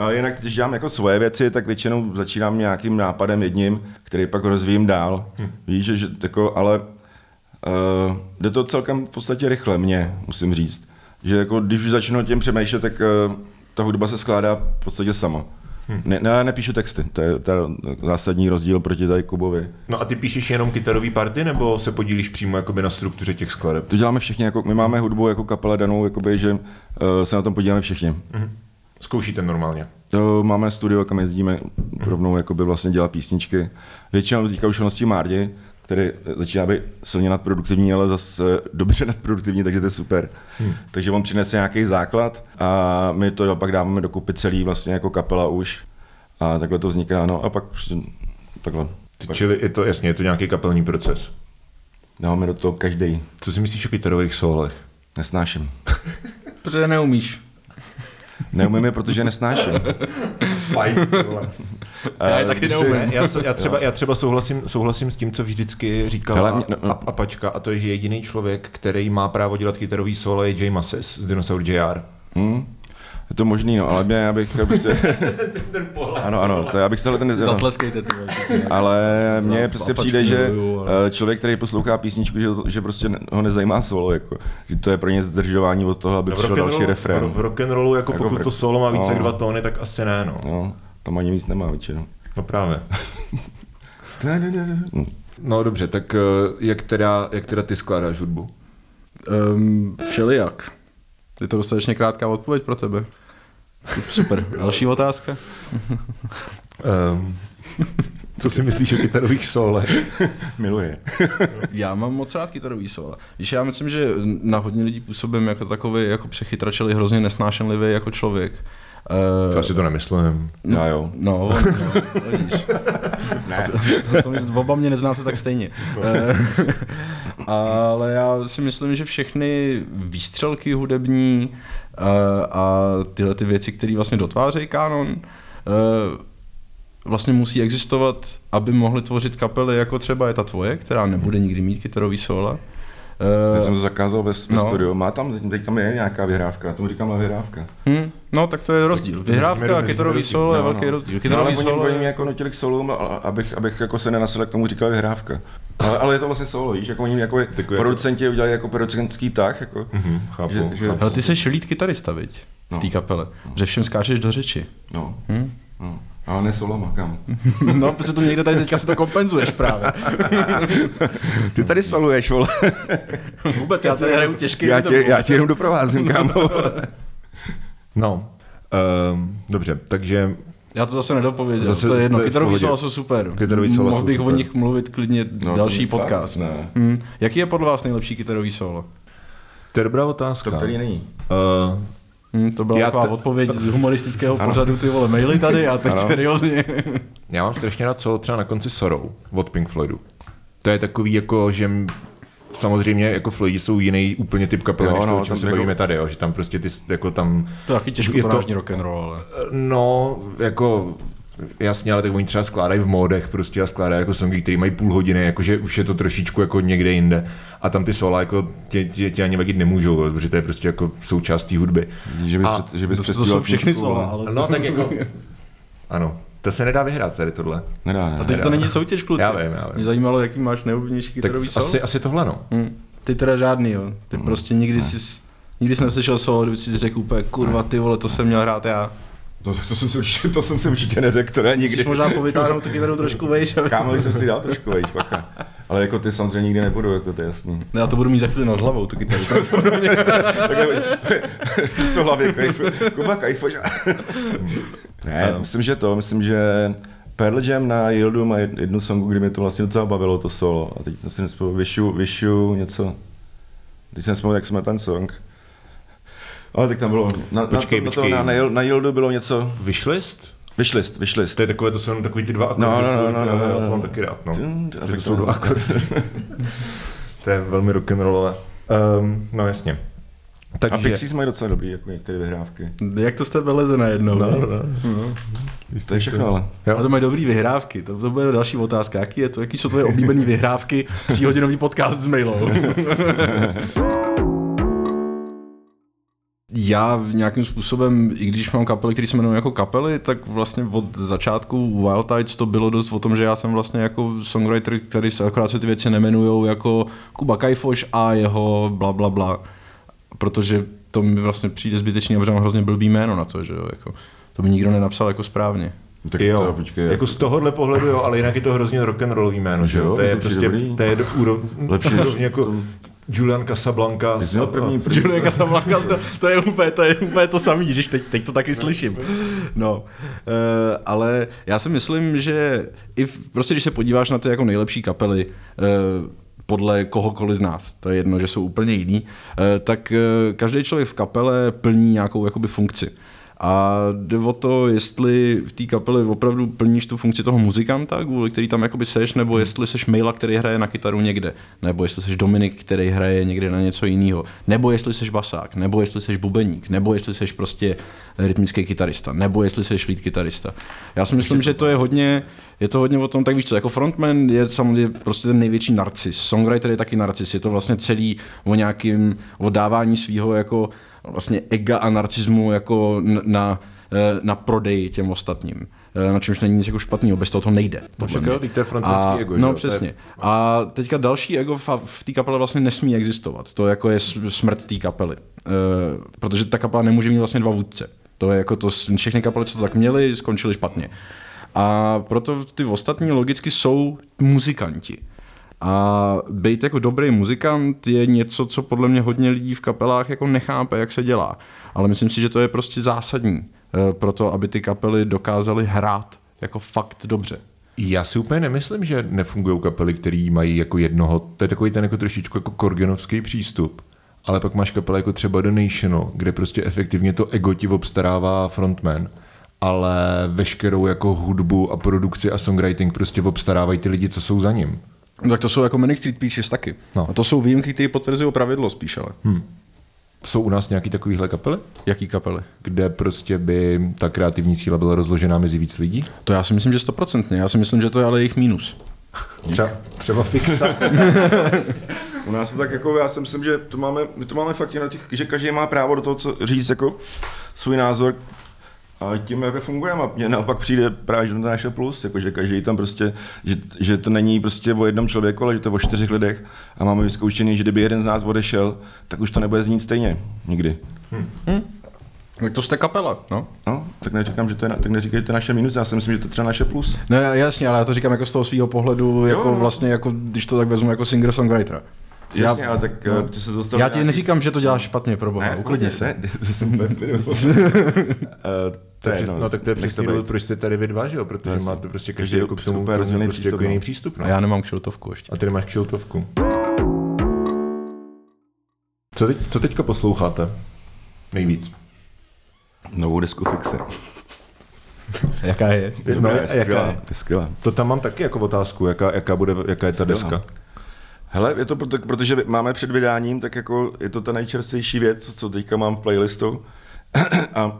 Ale jinak, když dělám jako svoje věci, tak většinou začínám nějakým nápadem jedním, který pak rozvíjím dál. Hm. Víš, že, že jako, ale uh, jde to celkem v podstatě rychle, mě, musím říct. Že jako, když už začnu tím přemýšlet, tak uh, ta hudba se skládá v podstatě sama. Hmm. Ne, ne, nepíšu texty, to je, to je zásadní rozdíl proti tady Kubovi. No a ty píšeš jenom kytarový party, nebo se podílíš přímo jakoby na struktuře těch skladeb? To děláme všichni, jako, my máme hudbu jako kapela danou, jakoby, že uh, se na tom podíváme všichni. Hmm. Zkoušíte normálně? To máme studio, kam jezdíme rovnou jakoby vlastně dělat písničky. Většinou teďka už nosí Márdi, který začíná být silně nadproduktivní, ale zase dobře nadproduktivní, takže to je super. Hmm. Takže on přinese nějaký základ a my to pak dáváme dokupy celý vlastně jako kapela už a takhle to vzniká, no a pak takhle. Pak. Čili je to jasně, je to nějaký kapelní proces. Dáváme do toho každý. Co si myslíš o kytarových solech? Nesnáším. Protože neumíš. Neumím je, protože nesnáším. Fajn. já je taky neumím. Já, já, třeba, já třeba souhlasím, souhlasím s tím, co vždycky říkala Hele, no, no. Apačka, a to je, že jediný člověk, který má právo dělat kytarový solo, je Jay Masses z Dinosaur JR. Hmm. Je to možný, no, ale mě, já bych... Prostě... ten pohled. Ano, ano, to já bych se ten... Zatleskejte ty. Ale mně prostě přijde, že. Eh, člověk, který poslouchá písničku, že, že prostě ho nezajímá solo, jako, že to je pro ně zdržování od toho, aby no, přišel další refrén. V rock'n'rollu, jako, jako pokud to solo má více no. jak dva tóny, tak asi ne, no. no tam ani víc nemá většinou. No právě. no dobře, tak eh, jak teda, jak teda ty skládáš hudbu? Um, všelijak. Je to dostatečně krátká odpověď pro tebe. Super. Další otázka. um, co si myslíš o kytarových solech? Miluje. já mám moc rád kytarový sole. Když já myslím, že na hodně lidí působím jako takový jako přechytračeli hrozně nesnášenlivý jako člověk. Uh, Já si to nemyslím. No, já jo. No, no vidíš. ne. To, to oba mě neznáte tak stejně. Uh, ale já si myslím, že všechny výstřelky hudební uh, a tyhle ty věci, které vlastně dotvářejí kanon, vlastně musí existovat, aby mohly tvořit kapely, jako třeba je ta tvoje, která nebude nikdy mít kytarový sola. Uh, Teď jsem to zakázal ve, ve no. studiu. Má tam, teď tam je nějaká vyhrávka, tomu říkám vyhrávka. Hmm, no, tak to je rozdíl. Vyhrávka a kytarový solo je no, velký no. rozdíl. Kytarový no, solo oni, mě jako nutili k solu, abych, abych jako se nenasil, k tomu říkal vyhrávka. Ale, ale je to vlastně solo, víš, jako oni jako producenti jako... udělali jako producentský tah, jako. Mm-hmm, chápu, že, že... Ale ty jsi lead kytarista, viď? V té kapele. No. Že všem skáčeš do řeči. No. Hmm? no. Ale ne solama, kam? No, protože to někde tady teďka si to kompenzuješ právě. Ty tady soluješ, vole. Vůbec, já tady hraju těžký. Já tě, já tě jenom doprovázím, kámo. No, um, dobře, takže já to zase nedopověděl, zase to je jedno. Kytarový solo jsou super. Kytarový solo Mohl bych super. o nich mluvit klidně no, další podcast. Fakt, ne. Hmm. Jaký je podle vás nejlepší kytarový solo? To je dobrá otázka. To který není. Uh, Hmm, to byla já taková t- odpověď z humoristického ano. pořadu, ty vole, maily tady a teď seriózně. já mám strašně rád solo třeba na konci Sorrow od Pink Floydu. To je takový jako, že samozřejmě jako Floydi jsou jiný úplně typ kapely, než no, to, o čem se jako... bavíme tady, jo, že tam prostě ty, jako tam... To je taky těžko to rock and roll, ale... No, jako Jasně, ale tak oni třeba skládají v módech prostě a skládají jako songy, které mají půl hodiny, jakože už je to trošičku jako někde jinde. A tam ty sola jako tě, tě, tě ani vadit nemůžou, protože to je prostě jako součástí hudby. Že, bys, a, že bys to, to jsou všechny sola, ale... No tak jako, ano, to se nedá vyhrát tady tohle. Nedá, nedá. A teď nedá. to není soutěž, kluci. Já vím, já vím. Mě zajímalo, jaký máš nejoblíbenější kytarový tak Asi, asi tohle, no. Hmm. Ty teda žádný, jo. Ty hmm. prostě nikdy hmm. jsi, nikdy jsi neslyšel solo, kdyby jsi řekl úplně, kurva, ty vole, to jsem měl hrát já. To, to, jsem si určitě, to jsem si určitě neřekl, to ne nikdy. Musíš možná povytáhnout tu kytaru trošku vejš. Kámo, jsem si dal trošku vejš, paka. Ale jako ty samozřejmě nikdy nebudu, jako to je jasný. Ne, já to budu mít za chvíli nad hlavou, tu kytaru. Místo hlavě, kajf, Kuba kajfo, Ne, myslím, že to, myslím, že Pearl Jam na Yildu má jednu songu, kdy mě to vlastně docela bavilo, to solo. A teď si nespomínám, Vishu, Vishu, něco. Teď jsem nespomínal, jak jsme ten song. Ale tak tam bylo, na, počkej, na, to, počkej. Na, na, na Yildu bylo něco... Wishlist? Wishlist, wishlist. To je takové, to jsou jenom takový ty dva akordy. No, no, no, no, no, no, já to mám taky rád, no. To jsou dva akordy. to je velmi rock'n'rollové. Um, no jasně. Takže... A Pixies mají docela dobrý, jako některé vyhrávky. Jak to z tebe leze najednou? No, no. no. To je všechno, ale. Jo. A to mají dobrý vyhrávky, to, to bude další otázka. Jaký, je to, jaký jsou tvoje oblíbené vyhrávky? Tříhodinový podcast s mailou. já nějakým způsobem, i když mám kapely, které se jmenují jako kapely, tak vlastně od začátku Wild Tides to bylo dost o tom, že já jsem vlastně jako songwriter, který se akorát se ty věci nemenují jako Kuba Kajfoš a jeho bla bla bla. Protože to mi vlastně přijde zbytečný, protože mám hrozně blbý jméno na to, že jo, jako, to by nikdo nenapsal jako správně. Tak jo, to, počkej, jako z tohohle pohledu jo, ale jinak je to hrozně rock and rollový jméno, že jo? To je prostě, dobrý. to je do v úrovni, Lepší jako Julian Casablanca. Měl první, první, Julia Casablanca, to- je úplně, to je úplně to samý, že teď, teď to taky slyším. No, uh, ale já si myslím, že i v, prostě když se podíváš na ty jako nejlepší kapely, uh, podle kohokoliv z nás, to je jedno, že jsou úplně jiný, eh, tak eh, každý člověk v kapele plní nějakou jakoby funkci. A jde o to, jestli v té kapele opravdu plníš tu funkci toho muzikanta, kvůli který tam jakoby seš, nebo jestli seš Maila, který hraje na kytaru někde, nebo jestli seš Dominik, který hraje někde na něco jiného, nebo jestli seš basák, nebo jestli seš bubeník, nebo jestli seš prostě rytmický kytarista, nebo jestli seš lead kytarista. Já si myslím, že to je hodně, je to hodně o tom, tak víš co, jako frontman je samozřejmě prostě ten největší narcis, songwriter je taky narcis, je to vlastně celý o nějakým, o dávání svého jako vlastně ega a narcismu jako na, eh, na prodej těm ostatním. Eh, Na čemž není nic jako špatného, bez toho to nejde. podle však mě. jo, to je A- ego, že No jo, to je- přesně. A teďka další ego v, v té kapele vlastně nesmí existovat. To jako je smrt té kapely. E, protože ta kapela nemůže mít vlastně dva vůdce. To je jako to, všechny kapely, co to tak měly, skončily špatně. A proto ty ostatní logicky jsou muzikanti. A být jako dobrý muzikant je něco, co podle mě hodně lidí v kapelách jako nechápe, jak se dělá. Ale myslím si, že to je prostě zásadní eh, pro to, aby ty kapely dokázaly hrát jako fakt dobře. Já si úplně nemyslím, že nefungují kapely, které mají jako jednoho, to je takový ten jako trošičku jako korgenovský přístup. Ale pak máš kapely jako třeba The National, kde prostě efektivně to ego ti obstarává frontman, ale veškerou jako hudbu a produkci a songwriting prostě obstarávají ty lidi, co jsou za ním. No, tak to jsou jako Manic Street Preachers taky. No. No. A to jsou výjimky, které potvrzují pravidlo spíš, ale. Hmm. Jsou u nás nějaký takovýhle kapely, Jaký kapely? kde prostě by ta kreativní síla byla rozložená mezi víc lidí? To já si myslím, že stoprocentně. Já si myslím, že to je ale jejich mínus. Třeba, třeba fixa. U nás to tak jako, já si myslím, že to máme, my to máme fakt na těch, že každý má právo do toho, co říct jako svůj názor a tím jako fungujeme. A mně naopak přijde právě, že to je naše plus, jako, že každý tam prostě, že, že, to není prostě o jednom člověku, ale že to je o čtyřech lidech a máme vyzkoušený, že kdyby jeden z nás odešel, tak už to nebude znít stejně. Nikdy. Tak to jste kapela, no? No, tak neříkám, že to je, na- tak neříkej, že to je naše minus, já si myslím, že to je třeba naše plus. No jasně, ale já to říkám jako z toho svého pohledu, jako no. vlastně, jako, když to tak vezmu jako singer-songwriter. Jasně, Já- ale tak no. no. ty se dostal Já ti nějakých- neříkám, že to děláš špatně, pro boha, Ne, uklidni se. Ne, to jsem úplně. Eh, To je, jedno, no, tak to je přesně důvod, proč jste tady vy dva, že jo? Protože Jasně. máte prostě Každý jako k tomu, prostě přístup, jako no. jiný přístup. No. A já nemám kšiltovku ještě. A ty nemáš kšiltovku. Co, teď, co teďka posloucháte? Nejvíc. Novou desku Fixe. Jaká je? Dobrá, No, je skvělá, jaká je? je skvělá. To tam mám taky jako otázku, jaká, jaká, bude, jaká je ta Skvělá. deska. Hele, je to proto, protože máme před vydáním, tak jako je to ta nejčerstvější věc, co teďka mám v playlistu. A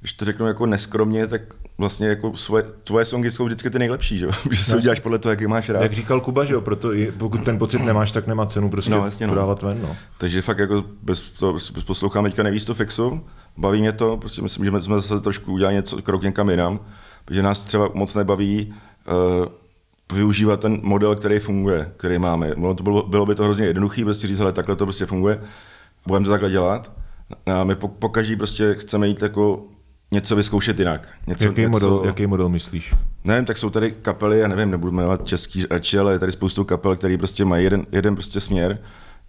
když to řeknu jako neskromně, tak vlastně jako svoje, tvoje songy jsou vždycky ty nejlepší, že, že se uděláš podle toho, jaký máš rád. Jak říkal Kuba, že jo, proto i, pokud ten pocit nemáš, tak nemá cenu prostě No, jasně, no. podávat ven. No. Takže fakt jako bez to, bez poslouchám teďka nejvíc to fixu, baví mě to, prostě myslím, že jsme zase trošku udělali něco, krok někam jinam, protože nás třeba moc nebaví uh, využívat ten model, který funguje, který máme. Bylo, to bylo, bylo by to hrozně jednoduché, prostě říct, ale takhle to prostě funguje, budeme to takhle dělat. A my po, po každý prostě chceme jít jako něco vyzkoušet jinak. Něco, Jaký, něco, model, jaký model myslíš? Nevím, tak jsou tady kapely, já nevím, nebudu jmenovat český radši, ale je tady spoustu kapel, který prostě mají jeden, jeden prostě směr.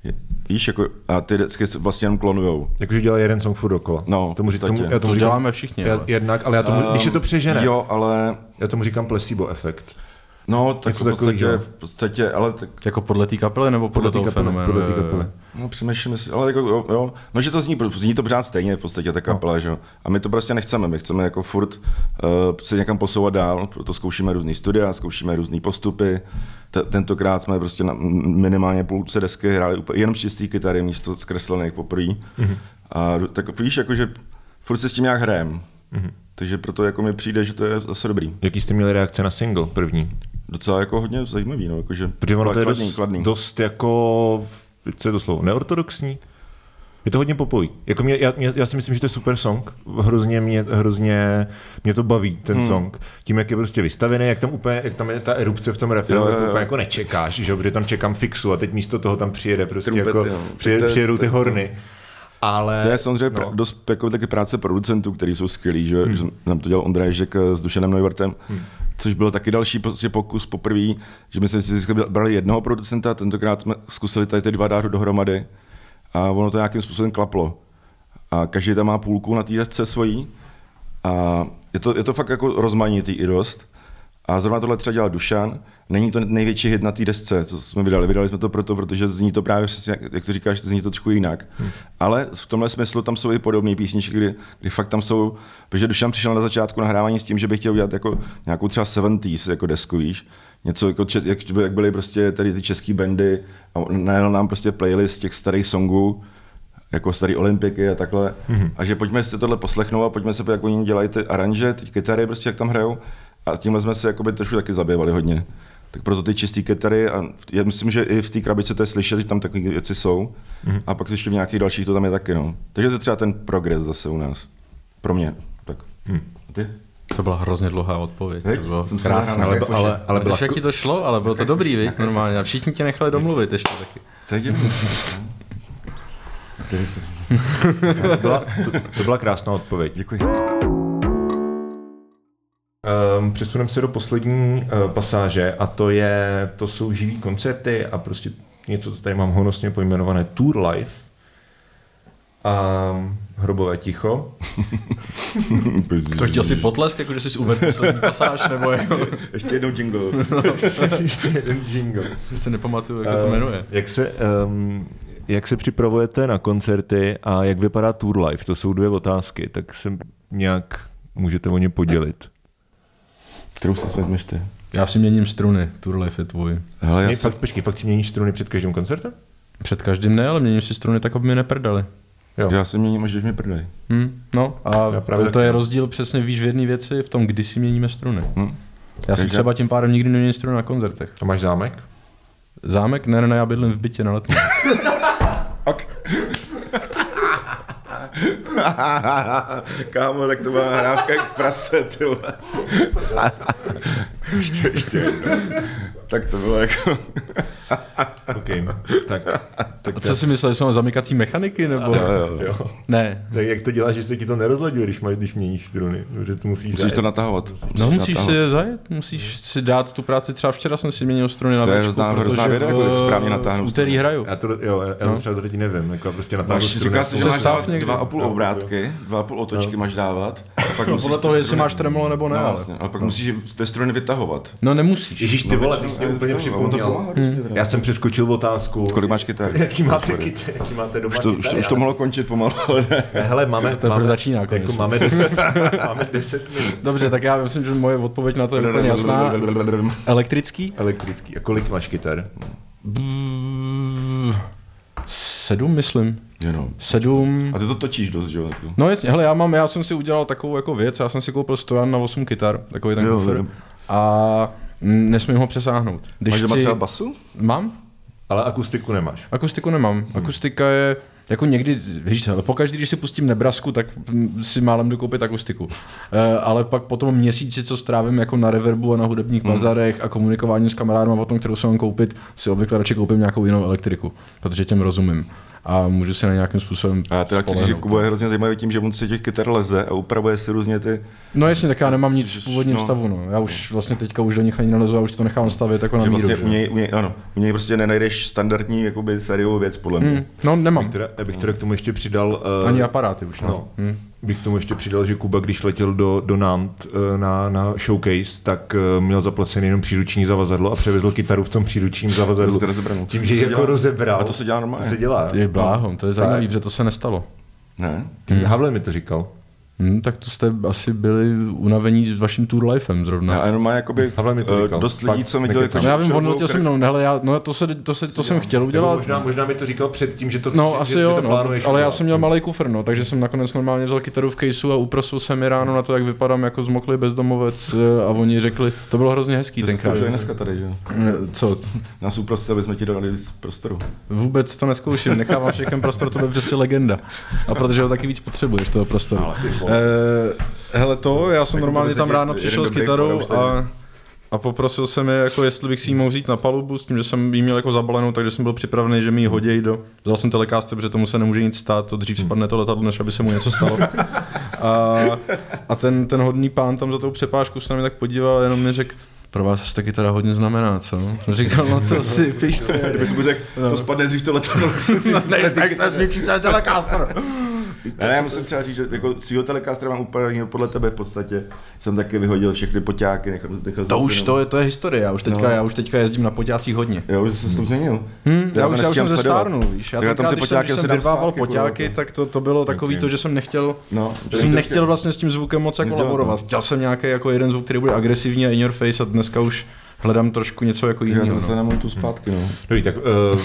Je, víš, jako, a ty vždycky se vlastně jenom klonujou. Jakože dělá jeden song furt dokola. No, tomu, tomu, já tomu To říkám, děláme všichni, Já, ale. jednak, ale já tomu, když se to přežene, Jo, ale já tomu říkám placebo efekt. No, tak Něco v podstatě, takovýho. v podstatě, ale tak, Jako podle té kapely nebo podle, Podle té toho kapely, fenoménu? podle té kapely. no přemýšlím si, ale jako, jo, jo, no, že to zní, zní to pořád stejně v podstatě ta kapela, no. že jo. A my to prostě nechceme, my chceme jako furt uh, se někam posouvat dál, proto zkoušíme různý studia, zkoušíme různé postupy. T- tentokrát jsme prostě na minimálně půlce desky hráli úplně jenom čistý kytary místo zkreslených poprvé. Mm-hmm. A tak víš, jako, že furt se s tím nějak hrajem. Mm-hmm. Takže proto jako mi přijde, že to je zase dobrý. Jaký jste měli reakce na single první? Docela jako hodně zajímavý, no, jakože Protože ono to je dost, kladný. dost jako, co je to slovo, neortodoxní? Je to hodně popový. Jako mě, já, mě, já, si myslím, že to je super song. Hrozně mě, hrozně mě to baví, ten hmm. song. Tím, jak je prostě vystavený, jak tam úplně, jak tam je ta erupce v tom refrénu, to úplně jako nečekáš, že protože tam čekám fixu a teď místo toho tam přijede prostě Trumpety, jako, přijede, přijedou ty horny. Ale, to je samozřejmě no. dost jako taky práce producentů, kteří jsou skvělí, že, hmm. že nám to dělal Ondra Ježek s Dušenem Neuwertem, hmm. Což byl taky další prostě pokus poprvé, že my jsme si brali jednoho producenta, tentokrát jsme zkusili tady ty dva dát dohromady a ono to nějakým způsobem klaplo. A každý tam má půlku na té desce svojí a je to, je to fakt jako rozmanitý i dost. A zrovna tohle třeba dělal Dušan. Není to největší hit na té desce, co jsme vydali. Vydali jsme to proto, protože zní to právě, jak, to říkáš, zní to trošku jinak. Hmm. Ale v tomhle smyslu tam jsou i podobné písničky, kdy, kdy fakt tam jsou, protože Dušan přišel na začátku nahrávání s tím, že by chtěl udělat jako nějakou třeba 70s jako desku, víš. Něco jako, jak, jak byly prostě tady ty české bandy a najel nám prostě playlist těch starých songů, jako starý olympiky a takhle. Mm-hmm. A že pojďme si tohle poslechnout a pojďme se, jak oni dělají ty aranže, ty kytary, prostě jak tam hrajou. A tímhle jsme se jakoby trošku taky zabývali hodně. Tak proto ty čisté kytary a já myslím, že i v té krabici to je slyšet, že tam takové věci jsou. Mm-hmm. A pak ještě v nějakých dalších to tam je taky. No. Takže to je třeba ten progres zase u nás. Pro mě. Tak. Mm. A ty? To byla hrozně dlouhá odpověď. Veď? To bylo Jsem krásné. Ale, ale, ale, ale byla... jak ti to šlo, ale bylo to dobrý, viď? normálně. A všichni tě nechali domluvit ještě taky. Tak je to, byla, to, to byla krásná odpověď. Děkuji. Um, přesuneme se do poslední uh, pasáže a to je, to jsou živý koncerty a prostě něco, co tady mám honosně pojmenované Tour Life. A hrobové ticho. Co chtěl si potlesk, jako že jsi uvedl poslední pasáž, nebo jako... Ještě jednou jingle. no, ještě jeden jingle. Už se nepamatuju, jak se to ehm, jmenuje. Jak se, um, jak se připravujete na koncerty a jak vypadá tour life? To jsou dvě otázky, tak se nějak můžete o ně podělit. Kterou si vezmeš ty? Já si měním struny, tour life je tvůj. Hele, já fakt, počkej, fakt si měníš struny před každým koncertem? Před každým ne, ale měním si struny tak, aby mi neprdali. Jo. Já si měním, až když mě prdali. Hmm, no a to, to je rozdíl přesně víš v jedné věci, v tom, kdy si měníme struny. Hmm. Já si třeba tím pádem nikdy neměním struny na koncertech. A máš zámek? Zámek? Ne, ne, já bydlím v bytě na letní. ok. Kámo, tak to byla nahrávka jak prase, ty ještě, ještě tak to bylo jako... OK, tak. tak a co si myslel, že jsou zamykací mechaniky, nebo? Jo, jo, jo. Ne. Tak jak to děláš, že se ti to nerozladí, když, máš, když měníš struny? Že to musíš, musíš to natahovat. Musíš no musíš natahovat. si je zajet, musíš si dát tu práci. Třeba včera jsem si měnil struny na To je hrozná, hrozná věda, jak správně natáhnout. V úterý hraju. Já to, jo, já no. třeba to teď nevím, jako prostě natáhnout struny. Říká se, že máš dávat dva a půl obrátky, dva a půl otočky máš dávat. Podle toho, jestli máš tremolo nebo ne. A pak musíš ty struny vytahovat. No nemusíš. Ježíš, ty vole, ty jsi úplně připomněl. Hmm. Já jsem přeskočil otázku. Kolik máš kytar? Jaký máte kytar? Jaký máte doma už to, kytar? Už, už to mohlo končit pomalu, ale ne. ne hele, máme, to máme, začíná, jako máme, deset, máme deset minut. Dobře, tak já myslím, že moje odpověď na to je úplně jasná. Elektrický? Elektrický. A kolik máš kytar? Sedm, myslím. Jenom. Sedm. A ty to točíš dost, že jo? No jasně, hele, já mám, já jsem si udělal takovou jako věc, já jsem si koupil stojan na 8 kytar, takový ten kufr. A nesmím ho přesáhnout. Když Máš doma si... třeba basu? Mám. Ale akustiku nemáš. Akustiku nemám. Hmm. Akustika je jako někdy, víš ale pokaždý, když si pustím Nebrasku, tak si málem dokoupit akustiku. Uh, ale pak po tom měsíci, co strávím jako na reverbu a na hudebních hmm. bazarech a komunikování s kamarádem o tom, kterou se mám koupit, si obvykle radši koupím nějakou jinou elektriku, protože těm rozumím a můžu se na nějakým způsobem A teda chci že Kuba je hrozně zajímavý tím, že on si těch kytar leze a upravuje si různě ty... No jasně, tak já nemám nic v původním no. stavu, no. Já už vlastně teďka už do nich ani nelezu a už to nechám stavit jako na míru. Vlastně u něj, u něj, ano, u něj prostě nenajdeš standardní jakoby sériovou věc, podle mě. Hmm. No nemám. Bych teda, bych teda k tomu ještě přidal... Uh, ani aparáty už, no. no. Hmm bych tomu ještě přidal, že Kuba, když letěl do, do Nant eh, na, na showcase, tak eh, měl zaplacený jenom příruční zavazadlo a převezl kytaru v tom příručním zavazadlu. Tím, že ji jako rozebral. A to se dělá normálně. To se dělá. Ty bláho, to je zajímavé, že to se nestalo. Ne? Hmm. Havle mi to říkal. Hmm, tak to jste asi byli unavení s vaším tour lifem zrovna. Já jenom má jakoby mi to říkal. dost lidí, co mi dělali. No já vím, on letěl se mnou, hele, já, no to, se, to, se, to jsem chtěl Nebo udělat. možná, možná mi to říkal předtím, že to No, že, asi že, jo, že to no, ale já jsem měl malý kufr, no, takže jsem nakonec normálně vzal kytaru v caseu a uprosil se mi ráno na to, jak vypadám jako zmoklý bezdomovec eh, a oni řekli, to bylo hrozně hezký To tenkrát. zkoušeli dneska tady, že jo? Eh, Co? Nás uprostili, aby jsme ti dali víc prostoru. Vůbec to neskouším, nechávám všechny prostor, to bude přesně legenda. A protože ho taky víc potřebuješ, toho prostoru. Ale hele to, já jsem Tak normálně tam ráno přišel s kytarou a, a poprosil jsem je, jako jestli bych si ji mohl vzít na palubu, s tím, že jsem ji měl jako zabalenou, takže jsem byl připravený, že mi ji hodí do... Vzal jsem telecaster, protože tomu se nemůže nic stát, to dřív spadne to letadlo, než aby se mu něco stalo. A, a ten, ten hodný pán tam za tou přepážkou se na mě tak podíval a jenom mi řekl, pro vás to taky teda hodně znamená, co? Jsem říkal, no to si pište. Kdyby si mu řekl, to spadne dřív to letadlo. Ne, tak se zničí ten telecaster. Ne, ne, já musím třeba říct, že jako svýho telecastera mám úplně podle tebe v podstatě. Jsem taky vyhodil všechny poťáky, nechal, nechal To jsem už to je, to je historie, já už teďka, No. já už teďka jezdím na poťácích hodně. Jo, že jsi to změnil. Hmm, já, už, já už jsem sledovat. zestárnul, víš. Já Tak já tam ty když jsem, poťáky když jsem vyrvával poťáky, kurva. tak to, to bylo takový to, že jsem nechtěl, No, že jsem nechtěl vlastně s tím zvukem moc jako Nic dělat, laborovat. no. Chtěl jsem nějaký jako jeden zvuk, který bude agresivní a in your face a dneska už hledám trošku něco jako Já jiného. to se No. nemůžu tu zpátky, no. Dobrý, tak uh,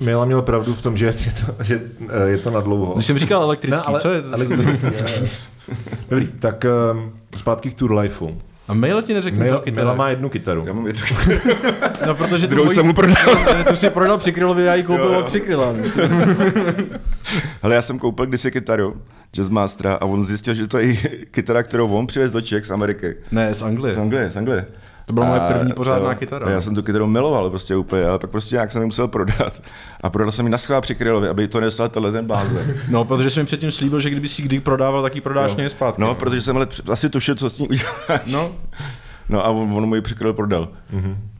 Mila měl pravdu v tom, že je to, že, uh, je to na dlouho. Když jsem říkal elektrický, Ne, ale- co je? elektrický, jo, jo. Dobrý, tak um, zpátky k Tour Lifeu. A mail ti neřekl Mila, to Mila má jednu kytaru. Já mám jednu. No, protože tu Druhou moji- jsem mu prodal. Tu si prodal přikrylovi, já ji koupil Jo, jo. od přikryla. Hele, já jsem koupil kdysi kytaru Jazzmastera a on zjistil, že to je kytara, kterou on přivez do Čech z Ameriky. Ne, z Anglie. Z Anglie, z Anglie. To byla moje první pořádná jo, kytara. Já jsem tu kytaru miloval prostě úplně, ale pak prostě nějak jsem ji musel prodat. A prodal jsem ji na schvál přikrylovi, aby to nesl tenhle ten blázen. No, protože jsem mi předtím slíbil, že kdyby si kdy prodával, tak ji prodáš mě zpátky. No, protože jsem ale asi tušil, co s ní uděláš. No, No a on, on mu ji přikryl, prodal.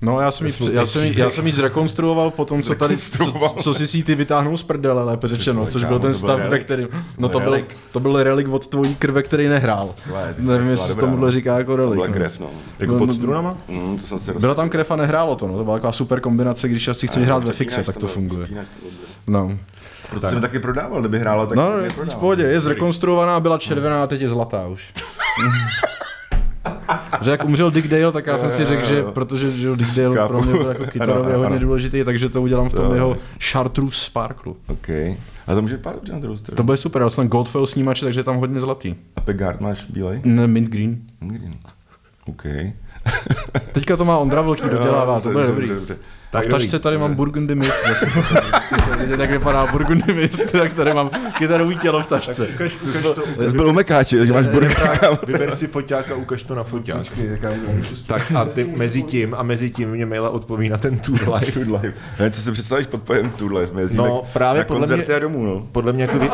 No, já jsem, jí, já, jsem jí, já jsem jí zrekonstruoval po tom, co tady, co, co si si ty vytáhnul z prdele, lépe řečeno, což byl ten to stav, ve kterém, no To to byl to byl relik od tvojí krve, který nehrál. Nevím, byla jestli se tomuhle no. říká jako To relik. byla no. krev, no. Jako No, pod no, strunama? Mm, to jsem si Byla tam krev a nehrálo to, no. to byla taková super kombinace, když asi chceš hrát ve fixe, tak to funguje. No, Proto jsem taky prodával, kdyby hrála, tak no v pohodě, je zrekonstruovaná, byla červená a teď je zlatá už. že jak umřel Dick Dale, tak já jsem si řekl, že protože že Dick Dale Chápu. pro mě byl jako kytarově Ano, hodně důležitý, takže to udělám v tom To- jeho Chartreuse Sparklu. OK. A to může pár stranu. To bude super, já jsem Goldfoil snímač, takže je tam hodně zlatý. A Pegard máš bílej? Ne, mint green. Green. OK. Teďka to má Ondra Velký dodělává, to bude dobrý. A v tašce tady mám Burgundy Mist, vidět, jak vypadá Burgundy Mist, tak tady mám kytarový tělo v tašce. Ukaž, ukaž to. Jsi byl u Mekáči, že máš. Vyber si foťák a ukaž to na foťák. Tak a ty mezi tím a mezi tím mě Mila odpoví na ten Tour Life. Tour Life. Ne, co si představíš pod pojem Tour Life? Jezdíme No, právě na podle mě- a domů, no. Podle mě jako vy...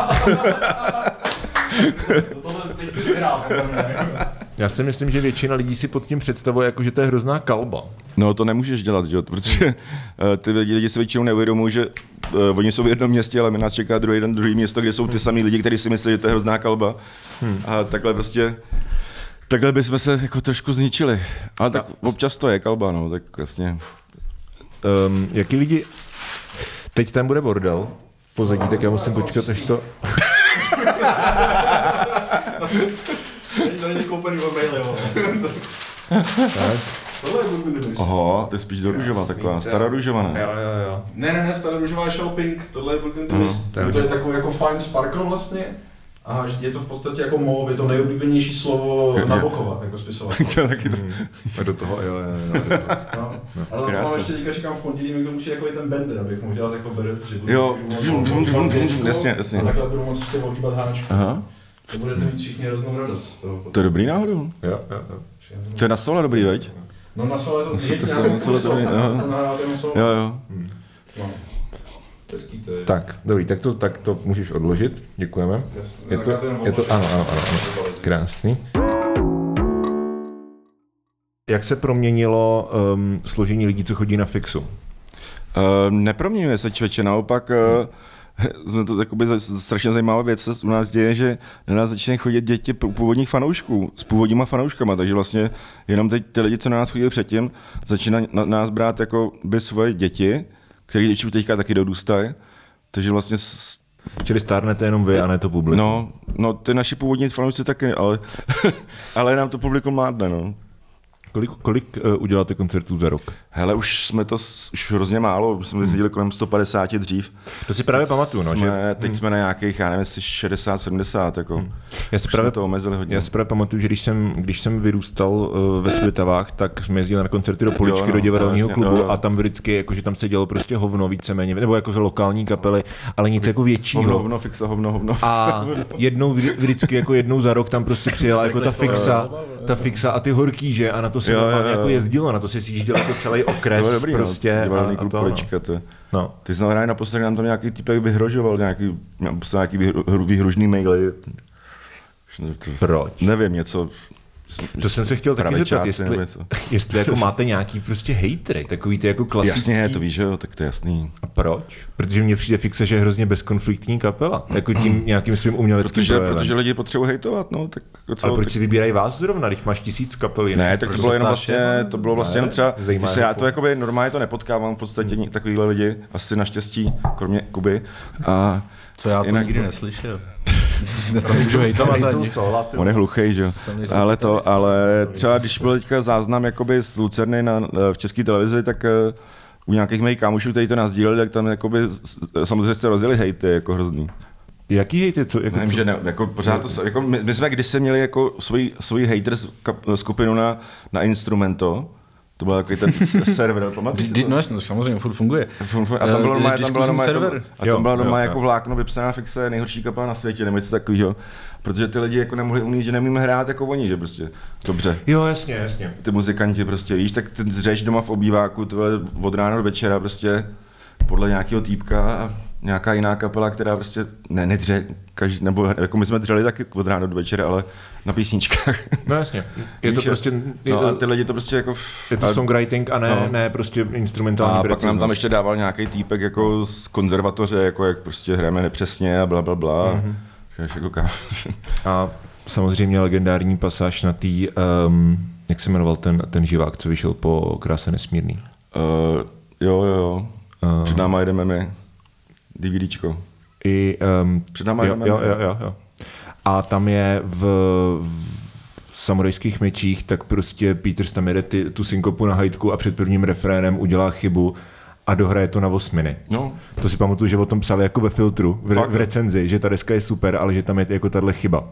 Já si myslím, že většina lidí si pod tím představuje, jako, že to je hrozná kalba. No to nemůžeš dělat, že? jo, protože eh, ty lidi, lidi si většinou neuvědomují, že uh, oni jsou v jednom městě, ale my nás čeká druhý den druhý město, kde jsou ty samý lidi, kteří si myslí, že to je hrozná kalba. Hmm. A takhle prostě Takhle bychom se jako trošku zničili. Ale tak občas to je kalba, no, tak jasně. Um, jaký lidi... Teď tam bude bordel pozadí, tak já musím počkat, až to... To není koupený e-maily, Oho, to je spíš do růžova, taková stará růžova, ne? jo, jo. Ne, ne, ne, stará růžová je Pink, tohle je Burgundy Mist. to je To je takový jako fine sparkle vlastně. A je to v podstatě jako mauve, je to nejoblíbenější slovo Nabokova, jako spisovatel. To taky to. A do toho, jo, jo, jo. No. Ale na to mám ještě teďka říkám v pondělí, mi tomu přijde jako ten bender, abych mohl dělat jako beret, že budu Jo, jasně, jasně. A takhle budu moct ještě ohýbat háčku. Aha, To budete mít všichni hroznou radost z toho. to je dobrý náhodou. jo, jo, jo. To je na sole dobrý, veď? No na sole to Na sole- jediná to sole to solo, na- aha. na- nahráte jenom solo. Jo, jo. No. Hezký to je. Tak, dobrý, tak to, tak to můžeš odložit, děkujeme. Jasně, Je tak to, já to je to, odložím. ano, ano, ano, ano. Krásný. Jak se proměnilo um, složení lidí, co chodí na fixu? Uh, neproměňuje se člověče, naopak uh, to jakoby strašně zajímavá věc se u nás děje, že na nás začínají chodit děti původních fanoušků, s původníma fanouškama, takže vlastně jenom teď ty lidi, co na nás chodili předtím, začínají na nás brát jako by svoje děti, které ještě teďka taky dorůstají, takže vlastně s- Čili stárnete jenom vy a ne to publikum. No, No, ty naši původní fanoušci taky, ale, ale nám to publikum mládne, no. Kolik, kolik uh, uděláte koncertů za rok? Hele, už jsme to už hrozně málo, už jsme jezdili kolem 150 dřív. To si právě pamatuju, no, že Teď jsme na nějakých, já nevím, jestli 60, 70, jako. já si právě to omezili hodně. Já si právě pamatuju, že když jsem, když jsem vyrůstal uh, ve Svitavách, tak jsme jezdili na koncerty do Poličky, Jo, no, do divadelního jasně, klubu jo. a tam vždycky, jako, že tam se dělo prostě hovno víceméně, nebo jako lokální kapely, ale nic jako Hovno, většího. hovno, fixa, hovno, hovno. A jednou, vždy- vždycky jako jednou za rok tam prostě přijela jako ta fixa, ta fixa a ty horký, že? A na to se Jo, jo, jo. jako jezdilo, na to se sjížděl jako celý okres to bylo dobrý, prostě. no. A, a klub to, no. Polička, to. no. Ty jsi hraje naposledy nám tam nějaký týpek vyhrožoval, nějaký, nějaký vyhru, výhružný maily. To, Proč? Nevím, něco. To jsem se chtěl taky zeptat, jestli, jestli jako máte nějaký prostě hejtry, takový ty jako klasický. Jasně, to víš, že jo, tak to je jasný. A proč? Protože mně přijde fixe, že je hrozně bezkonfliktní kapela. Jako tím nějakým svým uměleckým Protože, projevem. protože lidi potřebují hejtovat, no, tak co, Ale proč tak, si vybírají vás zrovna, když máš tisíc kapel jiných? ne, tak to bylo jenom vlastně, jenom? to bylo vlastně jenom Ne, třeba, zajímá když se já mě to jakoby normálně to nepotkávám v podstatě hmm. takovýhle lidi, asi naštěstí, kromě Kuby. A Co já to Jinak- nikdy neslyšel. to nejsou hejtovat Nejsou ani. sola, On je hluchý, že jo. Ale to, ale třeba když byl teďka záznam jakoby z Lucerny na, v české televizi, tak eh, u nějakých mých kámošů, kteří to nazdíleli, tak tam jakoby, samozřejmě se rozjeli hejty, jako hrozný. Jaký hejty? Co, jako, Nevím, že ne, jako pořád to, se- jako my, my, jsme kdysi měli jako svoji, svoji haters kap- skupinu na, na Instrumento, to byl takový ten server, pamatuješ? No jasně, to samozřejmě, furt funguje. A tam bylo Eh, normálně, tam byla diskuzní normálně, server. a tam byla jo, normálně jako vlákno vypsaná fixe nejhorší kapela na světě, nebo něco takového. Protože ty lidi jako nemohli umít, že nemíme hrát jako oni, že prostě. Dobře. Jo, jasně, jasně. Ty muzikanti prostě, víš, tak ty dřeš doma v obýváku od rána do večera prostě podle nějakého týpka a nějaká jiná kapela, která prostě ne, nedře, každý, nebo jako my jsme dřeli taky od rána do večera, ale na písničkách. No jasně. Je to prostě, je, no a ty lidi to prostě jako... je to a- songwriting a ne, No. ne prostě instrumentální a pak nám tam ještě dával nějaký týpek jako z konzervatoře, jako jak prostě hrajeme nepřesně a bla, bla, bla. Mhm. Mm-hmm. Jako kam. A samozřejmě legendární pasáž na tý, um, jak se jmenoval ten, ten živák, co vyšel po Kráse nesmírný. uh, jo, jo, jo. Uh, Před náma jedeme my. DVDčko. I, um, Před náma jo, jo, jo, jo, jo. A tam je v, v samurajských mečích, tak prostě Peter tam jede ty, tu synkopu na hajtku a před prvním refrénem udělá chybu a dohraje to na osminy. No, To si pamatuju, že o tom psali jako ve filtru, v, re, v recenzi, že ta deska je super, ale že tam je jako tahle chyba.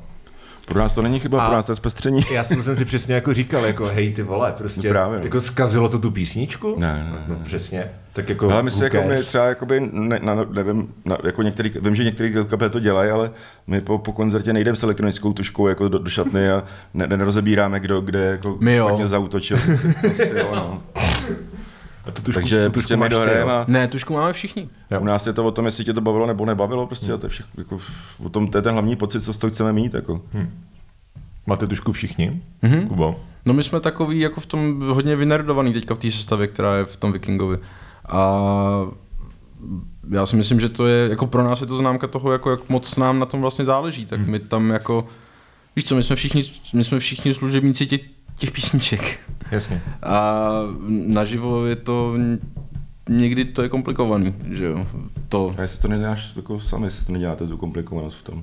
Pro nás to není chyba, A- pro nás to je zpestření. Já jsem, jsem si přesně jako říkal, jako hej ty vole, prostě No právě, no. jako zkazilo to tu písničku? Ne, ne, ne. No, přesně. Tak jako Ale my si jako my třeba jakoby, ne, na, nevím, na, jako některý, vím, že některý kapely to dělají, ale my po, po koncertě nejdeme s elektronickou tuškou jako do, do šatny a ne, nerozebíráme, kdo kde jako My jo. špatně zautočil. Asi jo, no. A tu tušku, Takže tu prostě tušku my máš ty, dohrajeme jo? a Ne, tušku máme všichni. Jo. u nás je to o tom, jestli tě to bavilo nebo nebavilo, prostě a to je všechno, jako, o tom, to je ten hlavní pocit, co z toho chceme mít, jako. Máte tušku všichni? Mhm. Kubo? No my jsme takový jako v tom hodně vynerdovaný teďka v té sestavě, která je v tom Vikingovi. A já si myslím, že to je, jako pro nás je to známka toho, jako jak moc nám na tom vlastně záleží, tak my tam jako, víš co, my jsme všichni, my jsme všichni služebníci těch, těch písniček. Jasně. A naživo je to, někdy to je komplikovaný, že jo, to. A jestli to neděláš jako sami, jestli to neděláte tu komplikovanost v tom.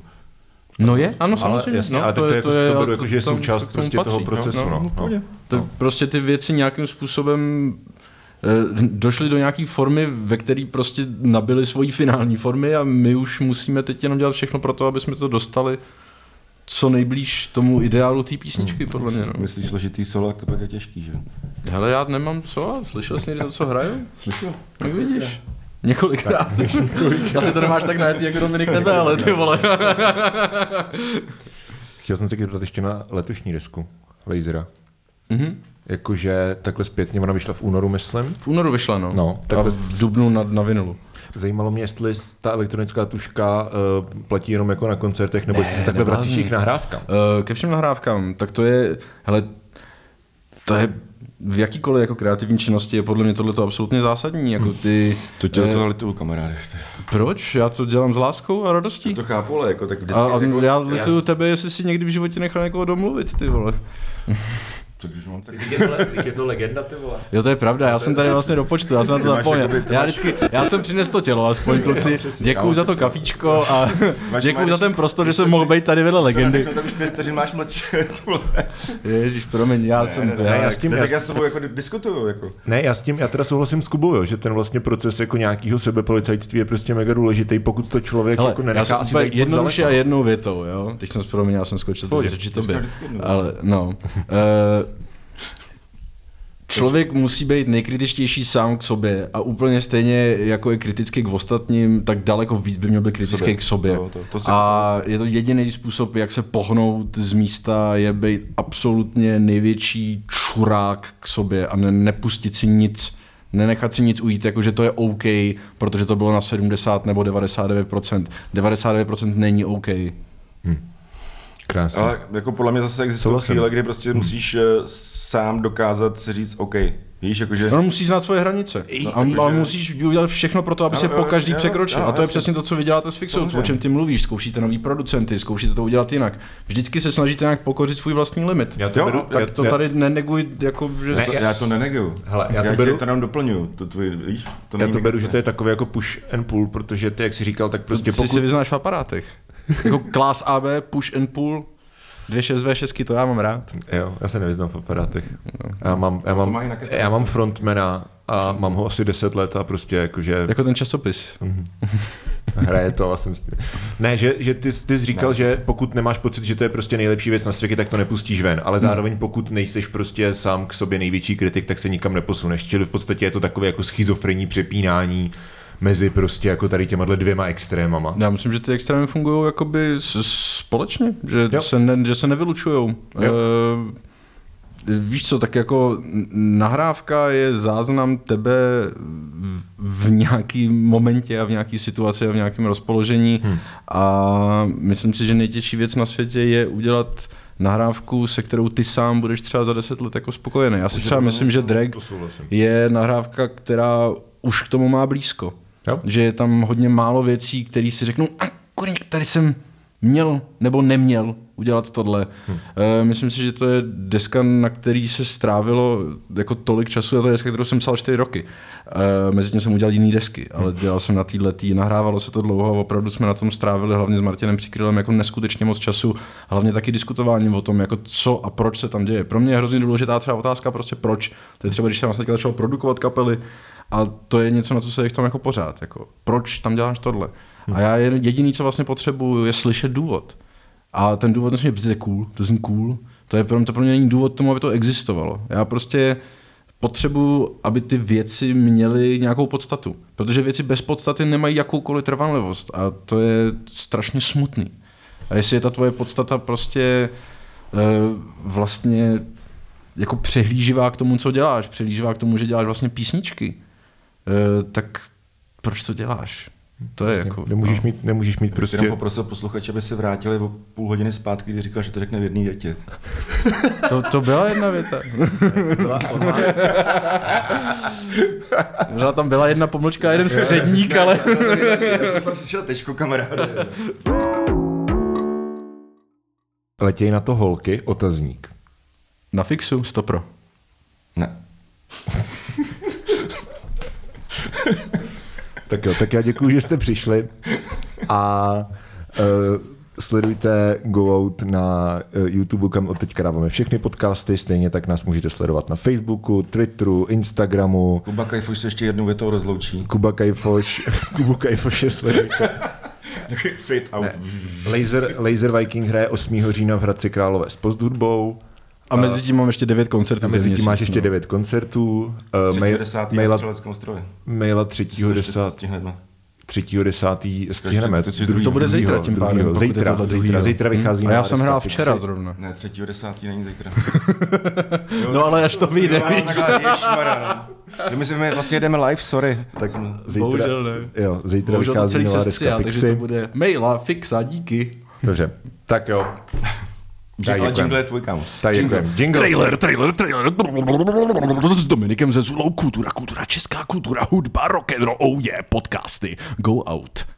No je, ano, Ale samozřejmě. jasně, no, ale tak to je jako- to beru jako, že je součást to prostě toho patří, procesu, no. No, v pohodě. To prostě ty věci nějakým způsobem eh, došly do nějaké formy, ve které prostě nabily svoji finální formy a my už musíme teď jenom dělat všechno pro to, aby jsme to dostali co nejblíž tomu ideálu té písničky, podle mě. No. Myslíš složitý solo, tak to pak je těžký, že? Hele, já nemám co, slyšel jsi někdy to, co hraju? Slyšel? Jak vidíš? Několikrát. Asi to nemáš tak najetý jako Dominik tebe, ale ty vole. Chtěl jsem se zeptat ještě na letošní desku Lasera. Mhm. Jakože takhle zpětně, ona vyšla v únoru, myslím. V únoru vyšla, no. No, a takhle v dubnu na, na vinilu. Zajímalo mě, jestli ta elektronická tuška uh, platí jenom jako na koncertech, nebo Ne, jestli se takhle vracíš i k nahrávkám. Uh, ke všem nahrávkám, tak to je, hele, to je v jakýkoliv jako kreativní činnosti je podle mě tohle absolutně zásadní. Jako ty, To tě do eh, toho lituju, kamaráde. Proč? Já to dělám s láskou a radostí. To chápu, ale jako tak vždycky... A, a jako, já lituju já- tebe, jestli si někdy v životě nechal někoho domluvit, ty vole. Takže mám tak... Je to, je to legenda, ty vole. Jo, to je pravda, já jsem tady vlastně do počtu, já jsem na to zapomněl. Já vždycky, já jsem přinesl to tělo, aspoň kluci. Děkuju za to kafíčko a děkuju za ten prostor, že jsem mohl být tady vedle legendy. Tak už pět vteřin máš mlčet. Ježíš, promiň, já jsem... ne, já s tím- tak s- já s tebou jako diskutuju, jako. Ne, já s tím, já teda souhlasím s Kubou, jo, že ten vlastně proces jako nějakého sebepolicajství je prostě mega důležitý, pokud to člověk Hele, jako já nenechá jsem asi zajít jednoduše a jednou větou, jo. Teď jsem zproměl, já jsem skočil Pohodě. to jednou. Ale, no. Uh, Člověk musí být nejkritičtější sám k sobě a úplně stejně jako je kritický k ostatním, tak daleko víc by měl být kritický Sobě. k sobě. Jo, to- to si a je to jediný způsob, jak se pohnout z místa, je být absolutně největší čurák k sobě a ne, nepustit si nic, nenechat si nic ujít, jako že to je OK, protože to bylo na 70 nebo 99%. 99% není OK. Krásně. Ale jako podle mě zase existují Souhlasím. chvíle, kdy prostě musíš eh, sám dokázat si říct OK. Víš, jakože... No, musíš znát svoje hranice. No, a, ale musíš udělat všechno pro to, aby Ano, se po každý jo, překročil. jo, A to je přesně to, co vy děláte s Fixou, o čem ty mluvíš. Zkoušíte nový producenty, zkoušíte to udělat jinak. Vždycky se snažíte nějak pokořit svůj vlastní limit. Já to Jo, beru, tak já, to já- tady neneguj, jako, že... Ne, To, já to neneguju. Hele, já to já beru- tě to jenom doplňuju. To tvůj, víš, to já to beru, že to je takový jako push and pull, protože ty, jak jsi říkal, tak prostě si pokud... si vyznáš v aparátech. Jako class AB, push and pull, dvě 6v6, to já mám rád. Jo, já se nevyznám v aparátech. Já mám, já mám, kytaru. já mám frontmana a mám ho asi 10 let a prostě jakože Jako ten časopis. hraje to a jsem s tím. Ne, že, že ty, ty jsi říkal, že pokud nemáš pocit, že to je prostě nejlepší věc na světě, tak to nepustíš ven, ale zároveň pokud nejseš prostě sám k sobě největší kritik, tak se nikam neposuneš. Čili v podstatě je to takové jako schizofrenní přepínání mezi prostě jako tady těma dvěma extrémama. Já myslím, že ty extrémy fungují jakoby společně, že Jo. se, ne, že se nevylučují. E, víš co, tak jako nahrávka je záznam tebe v, v nějakém momentě a v nějaké situaci a v nějakém rozpoložení hmm. a myslím si, že nejtěžší věc na světě je udělat nahrávku, se kterou ty sám budeš třeba za deset let jako spokojený. Já si třeba myslím, že drag je nahrávka, která už k tomu má blízko. Jo. Že je tam hodně málo věcí, které si řeknou, a kurník, tady jsem měl nebo neměl udělat tohle. Hmm. E, myslím si, že to je deska, na který se strávilo jako tolik času, a to je deska, kterou jsem psal čtyři roky. E, mezi tím jsem udělal jiný desky, ale dělal jsem na téhle tý, nahrávalo se to dlouho a opravdu jsme na tom strávili hlavně s Martinem Přikrylem jako neskutečně moc času, hlavně taky diskutováním o tom, jako co a proč se tam děje. Pro mě je hrozně důležitá třeba otázka, prostě proč. To je třeba, když jsem vlastně začal produkovat kapely, a to je něco, na co se jich tam jako pořád. Jako, proč tam děláš tohle? A já jediný, co vlastně potřebuju, je slyšet důvod. A ten důvod nesmí být cool, to zní cool. To, je pro mě, to pro mě není důvod tomu, aby to existovalo. Já prostě potřebuju, aby ty věci měly nějakou podstatu. Protože věci bez podstaty nemají jakoukoliv trvanlivost. A to je strašně smutný. A jestli je ta tvoje podstata prostě e, vlastně jako přehlíživá k tomu, co děláš, přehlíživá k tomu, že děláš vlastně písničky, tak proč to děláš? To je jako... Nemůžeš mít, nemůžeš mít Prostě... prostě... Jenom poprosil posluchače, aby se vrátili o půl hodiny zpátky, kdy říkal, že to řekne v jedné větě. To, to byla jedna věta. Možná tam byla jedna pomlčka, jeden středník, ale... Já jsem tam slyšel tečku, kamaráde. Letěj na to holky, otazník. Na fixu, stopro. Ne. Tak jo, tak já děkuji, že jste přišli a uh, sledujte Go Out na uh, YouTube, kam od teďka dáváme všechny podcasty, stejně tak nás můžete sledovat na Facebooku, Twitteru, Instagramu, Kuba Kajfuš se ještě jednou větou rozloučí. Kuba Kajfoš, Kubu Kajfoše sledujte. Fit out. Laser, Laser Viking hraje 8. října v Hradci Králové s posthudbou. A mezi tím mám ještě devět koncertů. A mezi tím máš měsíc, ještě no. 9 koncertů. Uh, 10. maila, maila 3. 10. Stihneme. 3. 10. stihneme. to. To bude zítra tím pádem. Zítra, zítra, zítra vychází A já jsem hrál Fixy. včera zrovna. Ne, 3. 10. není zítra. No ale až to vyjde, no. My, jsme, vlastně jedeme live, sorry. Tak zítra, Bohužel ne. Jo, zítra Bohužel to vychází celý nová sestří, deska takže Fixy. to bude maila, fixa, díky. Dobře, tak jo. Tak Ale jingle je tvůj kámo. Tak. Jingle. Trailer, trailer, trailer. S Dominikem Zezulou, kultura, kultura, česká kultura, hudba, rock and roll, oh yeah, podcasty, go out.